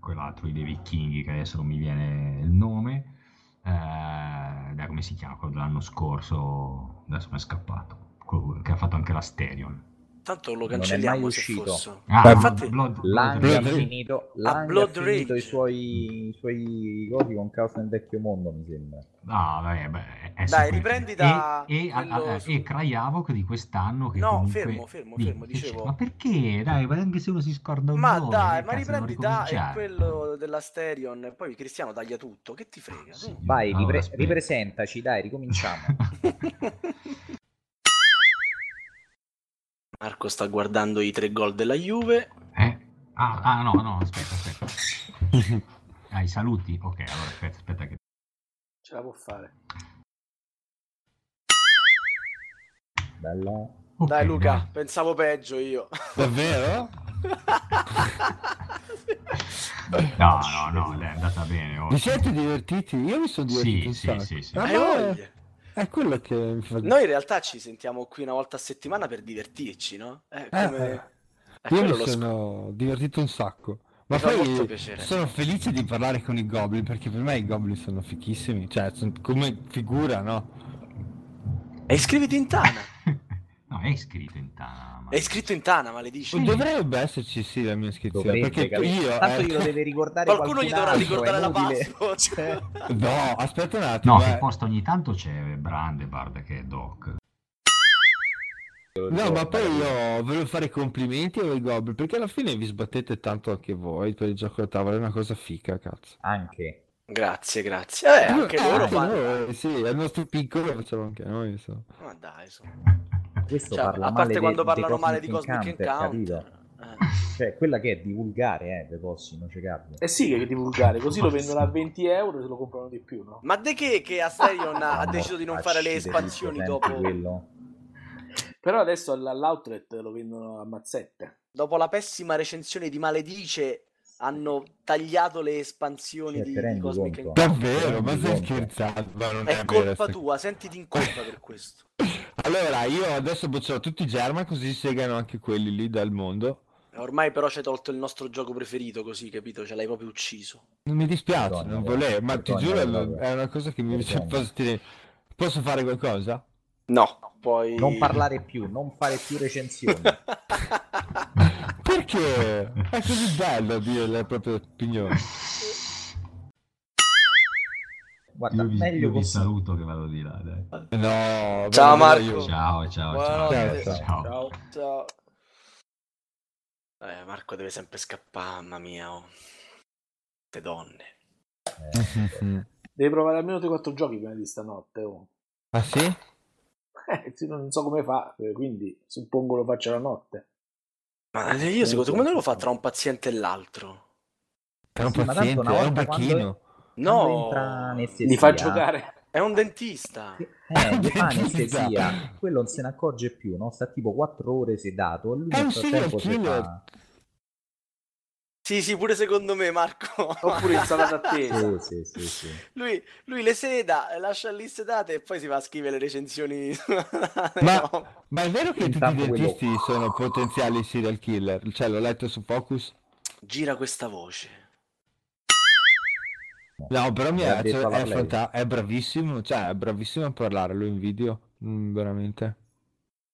quell'altro i dei vichinghi che adesso non mi viene il nome eh, dai, come si chiama quello dell'anno scorso adesso mi è scappato quello che ha fatto anche la Sterion tanto lo Non è cancelliamo mai uscito. Ah, Beh, infatti- Blood, Blood ha Blood Rage. finito, Lang Blood ha finito Rage. i suoi, i suoi cosi con Caos nel vecchio mondo, mi sembra. No, vabbè, beh, è Dai, riprendi da E, e, quello a- a- su- e Cry Havoc di quest'anno che No, comunque... fermo, fermo, fermo, dicevo. c'è? Ma perché? Dai, ma anche se uno si scorda un Ma nome, dai, ma riprendi da e quello della Sterion e poi Cristiano taglia tutto. Che ti frega? Sì. Vai, Allora, ripre- ripresentaci, dai, ricominciamo. Marco sta guardando i tre gol della Juve. Eh? Ah, ah, no, no, aspetta, aspetta. Ah, i saluti? Ok, allora aspetta, aspetta che... Ce la può fare. Bella. Ok, dai Luca, dai. pensavo peggio io. Davvero? No, no, no, è andata bene. Vi siete divertiti? Io mi sono divertito Sì, sì, sì, sì. Ah, Hai ma voglia? È quello che mi fa... Noi in realtà ci sentiamo qui una volta a settimana per divertirci, no? Eh, Eh, come... eh. eh, Io mi lo sc- sono divertito un sacco. Ma Mi fa molto poi piacere. sono felice di parlare con i goblin perché per me i goblin sono fichissimi. Cioè, sono come figura, no? E iscriviti in Tana. No, è iscritto in Tana. È iscritto in Tana, maledici. Dovrebbe esserci sì la mia iscrizione. Dovrebbe, perché capito? io... Tanto eh, glielo deve ricordare Qualcuno gli dovrà ricordare la password. Eh. No, aspetta un attimo. No, eh. che posto ogni tanto c'è Brandebard che è Doc. No, ma poi io volevo fare complimenti ai goblin perché alla fine vi sbattete tanto anche voi per il gioco da tavola, è una cosa fica, cazzo. Anche. Grazie, grazie. Eh, anche Eh, loro anche fanno. noi, sì, è il nostro piccolo lo facciamo anche noi, insomma. Ma dai, su. Questo Cioè, parla a male parte de- quando de parlano male di Cosmic Encounter, capito? Eh. Cioè, quella che è divulgare, eh, le possino ciecarli. Eh sì, che è divulgare, così lo vendono a 20 euro e se lo comprano di più, no? Ma de che che Asterion ha, ha deciso di non fare le espansioni dopo, Quello. Però adesso all- all'outlet lo vendono a mazzette. dopo la pessima recensione di Maledice? Hanno tagliato le espansioni Cioè, di, di Cosmic? Encounter. Davvero, ma stai conto? scherzando? Ma non è, È colpa tua, sentiti in colpa per questo. Allora, io adesso boccerò tutti i German così segano anche quelli lì dal mondo. Ormai però ci hai tolto il nostro gioco preferito, così, capito? Ce l'hai proprio ucciso. Non mi dispiace, Vergogna, non volevo, ma ti vergogna, giuro vergogna. è una cosa che mi Vergogna. posso, dire- posso fare qualcosa? No, poi... Non parlare più, non fare più recensioni. Perché? È così bello dire le proprie opinioni. Guarda, Io vi, meglio io vi saluto che vado di là. Dai. No, Ciao, Marco. io- Ciao, ciao, ciao. Buonanotte. ciao. Ciao. Ciao. Ciao. Eh, Marco deve sempre scappare, mamma mia. Oh. Te donne. Eh, Devi provare almeno 3-4 giochi prima di stanotte. Oh. Ah sì? Eh, non so come fa, eh, quindi suppongo lo faccia la notte. Ma io secondo me lo fa tra un paziente e l'altro. È un Sì, paziente, è un becchino. quando No, entra Li fa giocare. è un dentista. Eh, gli fa anestesia, quello non se ne accorge più, no? Sta tipo 4 ore sedato lui È un si killer. fa... Sì, sì, pure secondo me, Marco. Oppure insalata attesa. Sì, sì, sì, sì. Lui, lui le seda, lascia lì sedate e poi si va a scrivere le recensioni. Ma, No. ma è vero che tutti i Intanto quello- dentisti sono potenziali serial killer? Cioè, l'ho letto su Focus? Gira questa voce. No, però mi è, cioè, è, fanta- è bravissimo, cioè è bravissimo a parlare, lo invidio, mm, veramente.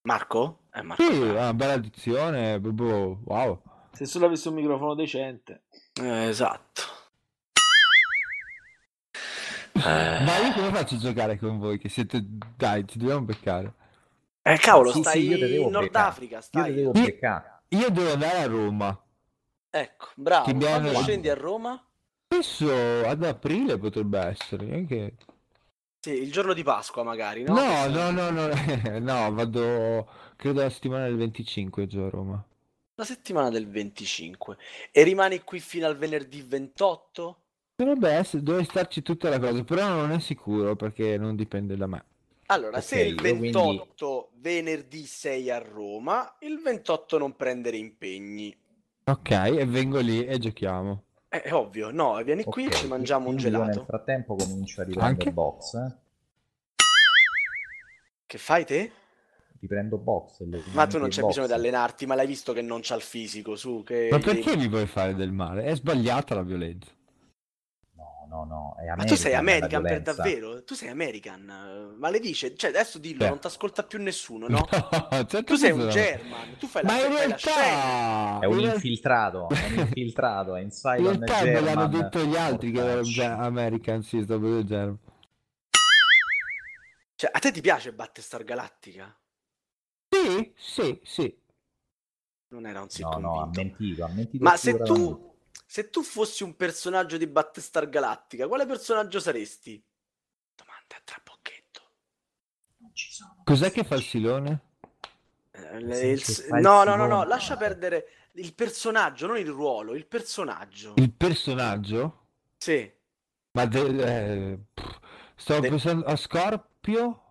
Marco? È Marco. Sì, ha una bella dizione, proprio wow. Se solo avessi un microfono decente. Eh, esatto. Eh, Ma io come faccio a giocare con voi? Che siete... Dai, ci dobbiamo beccare. eh, cavolo, Sì, sì, stai io devo in Nord beccare. Africa, Io stai. ti devo Io- beccare. Io devo andare a Roma. Ecco, bravo. Quando scendi a Roma? Penso ad aprile potrebbe essere, anche... Sì, il giorno di Pasqua magari, no? No, no, no, no, no, vado credo la settimana del 25 già a Roma. La settimana del 25. E rimani qui fino al venerdì 28? Dovrebbe essere, dove starci tutta la cosa, però non è sicuro perché non dipende da me. Allora, Ok, se il io quindi- 28 venerdì sei a Roma, il 28 non prendere impegni. Ok, e vengo lì e giochiamo. Eh, È ovvio, no, vieni qui Ok, e ci mangiamo un gelato. nel frattempo comincio a riprendere Anche? box. eh. Che fai te? Riprendo box. Ma tu non c'è box. bisogno di allenarti, ma l'hai visto che non c'ha il fisico, su, che... Ma gli perché mi vuoi fare del male? È sbagliata la violenza. No, no, no, è Ma tu sei American American per davvero? Tu sei American? Ma le dice, cioè adesso dillo, Beh. non ti ascolta più nessuno, no? certo Tu sei un German, tu fai la, Ma in fai la scena. realtà... È un infiltrato, è un infiltrato, è inside In realtà me l'hanno German. detto gli altri che erano Mortacci. già American System del genere. Cioè, a te ti piace Battlestar Galactica? Sì, sì, sì. Non era un sì No, no, ha convinto. mentito, ha mentito Ma se tu, se tu fossi un personaggio di Battlestar Galactica, quale personaggio saresti? Domanda a trabocchetto. Non ci sono Cos'è che fa il silone? Eh, il- no, no, no, no, lascia perdere il personaggio, non il ruolo, il personaggio. Il personaggio? Sì, Ma de- eh, pff, stavo De- pensando a Scorpio?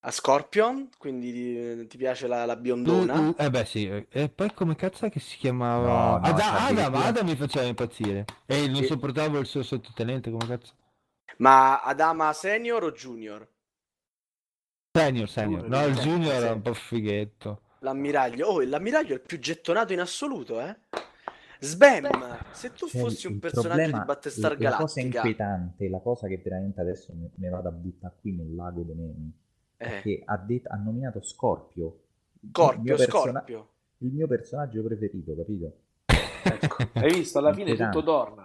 A Scorpion, quindi eh, ti piace la, la biondona. Mm, mm, eh beh sì, eh, e poi come cazzo che si chiamava? No, no, Ada- cioè, Adam, addirittura- Adam mi faceva impazzire. E non Sì. sopportavo il suo sottotenente, come cazzo? Ma Adama senior o junior? Senior, senior. No, il junior sì. era un po' fighetto. L'ammiraglio. Oh, l'ammiraglio è il più gettonato in assoluto, eh? Sbam, se tu Cioè, fossi un personaggio problema- di Battlestar la, la cosa Galactica, inquietante, la cosa che veramente adesso mi, mi vado a buttare qui nel lago dei memi, è eh, che ha, det- ha nominato Scorpio. il Scorpio, mio persona- Scorpio. il mio personaggio preferito, capito? Ecco. Hai visto? Alla fine tutto torna.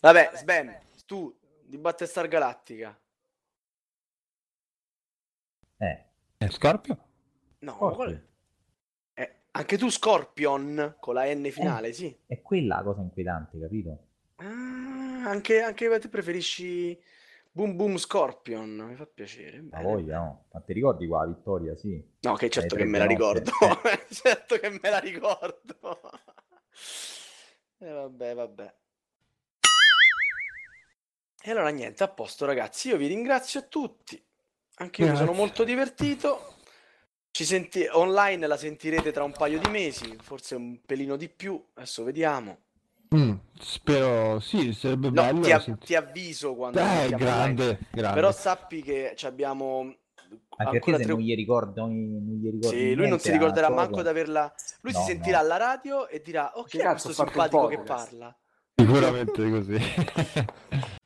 Vabbè, Sbam, tu di Battlestar Galactica. Eh, Eh, Scorpio? No, Scorpio. qual è? Eh, anche tu Scorpion con la N finale, sì. è quella la cosa inquietante, capito? Ah, anche, anche te preferisci Boom Boom Scorpion, mi fa piacere. Bene. voglia, no? Ma ti ricordi qua la vittoria, sì. No, che certo che me la ricordo. certo che me la ricordo. E vabbè, vabbè. E allora niente, a posto ragazzi, io vi ringrazio a tutti. Anche io mi sono molto divertito. Ci senti online la sentirete tra un paio di mesi, forse un pelino di più, adesso vediamo. Mm, spero, sì, sarebbe No, bello. ti, av- senti- ti avviso quando Eh, grande, grande. Però sappi che ci abbiamo Anche perché se tre non gli ricordo, non gli ricordo Sì, lui non si ricorderà a manco cosa. di averla. Lui si No, sentirà no. alla radio e dirà: Oh, Che questo simpatico che podcast?" parla? Sicuramente così.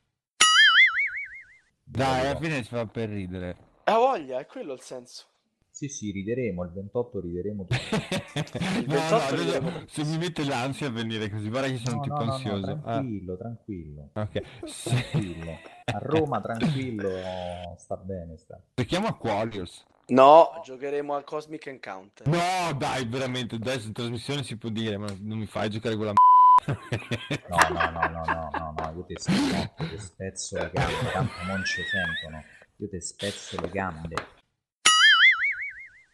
Dai, alla fine si fa per ridere. Ha voglia, è quello il senso. Sì, sì, rideremo, il 28 rideremo tutti. Il No, 28 no, rideremo se mi mette l'ansia a venire così, guarda che sono No, tipo no, no, no, ansioso. Ah, tranquillo, tranquillo, ok. Se... tranquillo. A Roma tranquillo, sta bene, sta. Giochiamo a Warriors. No, giocheremo al Cosmic Encounter. No, dai, veramente, adesso in trasmissione si può dire, ma non mi fai giocare quella m***a. No, no, no, no, no, no, no, io ti spezzo, ti spezzo le gambe, tanto non ci sentono. Io ti spezzo le gambe.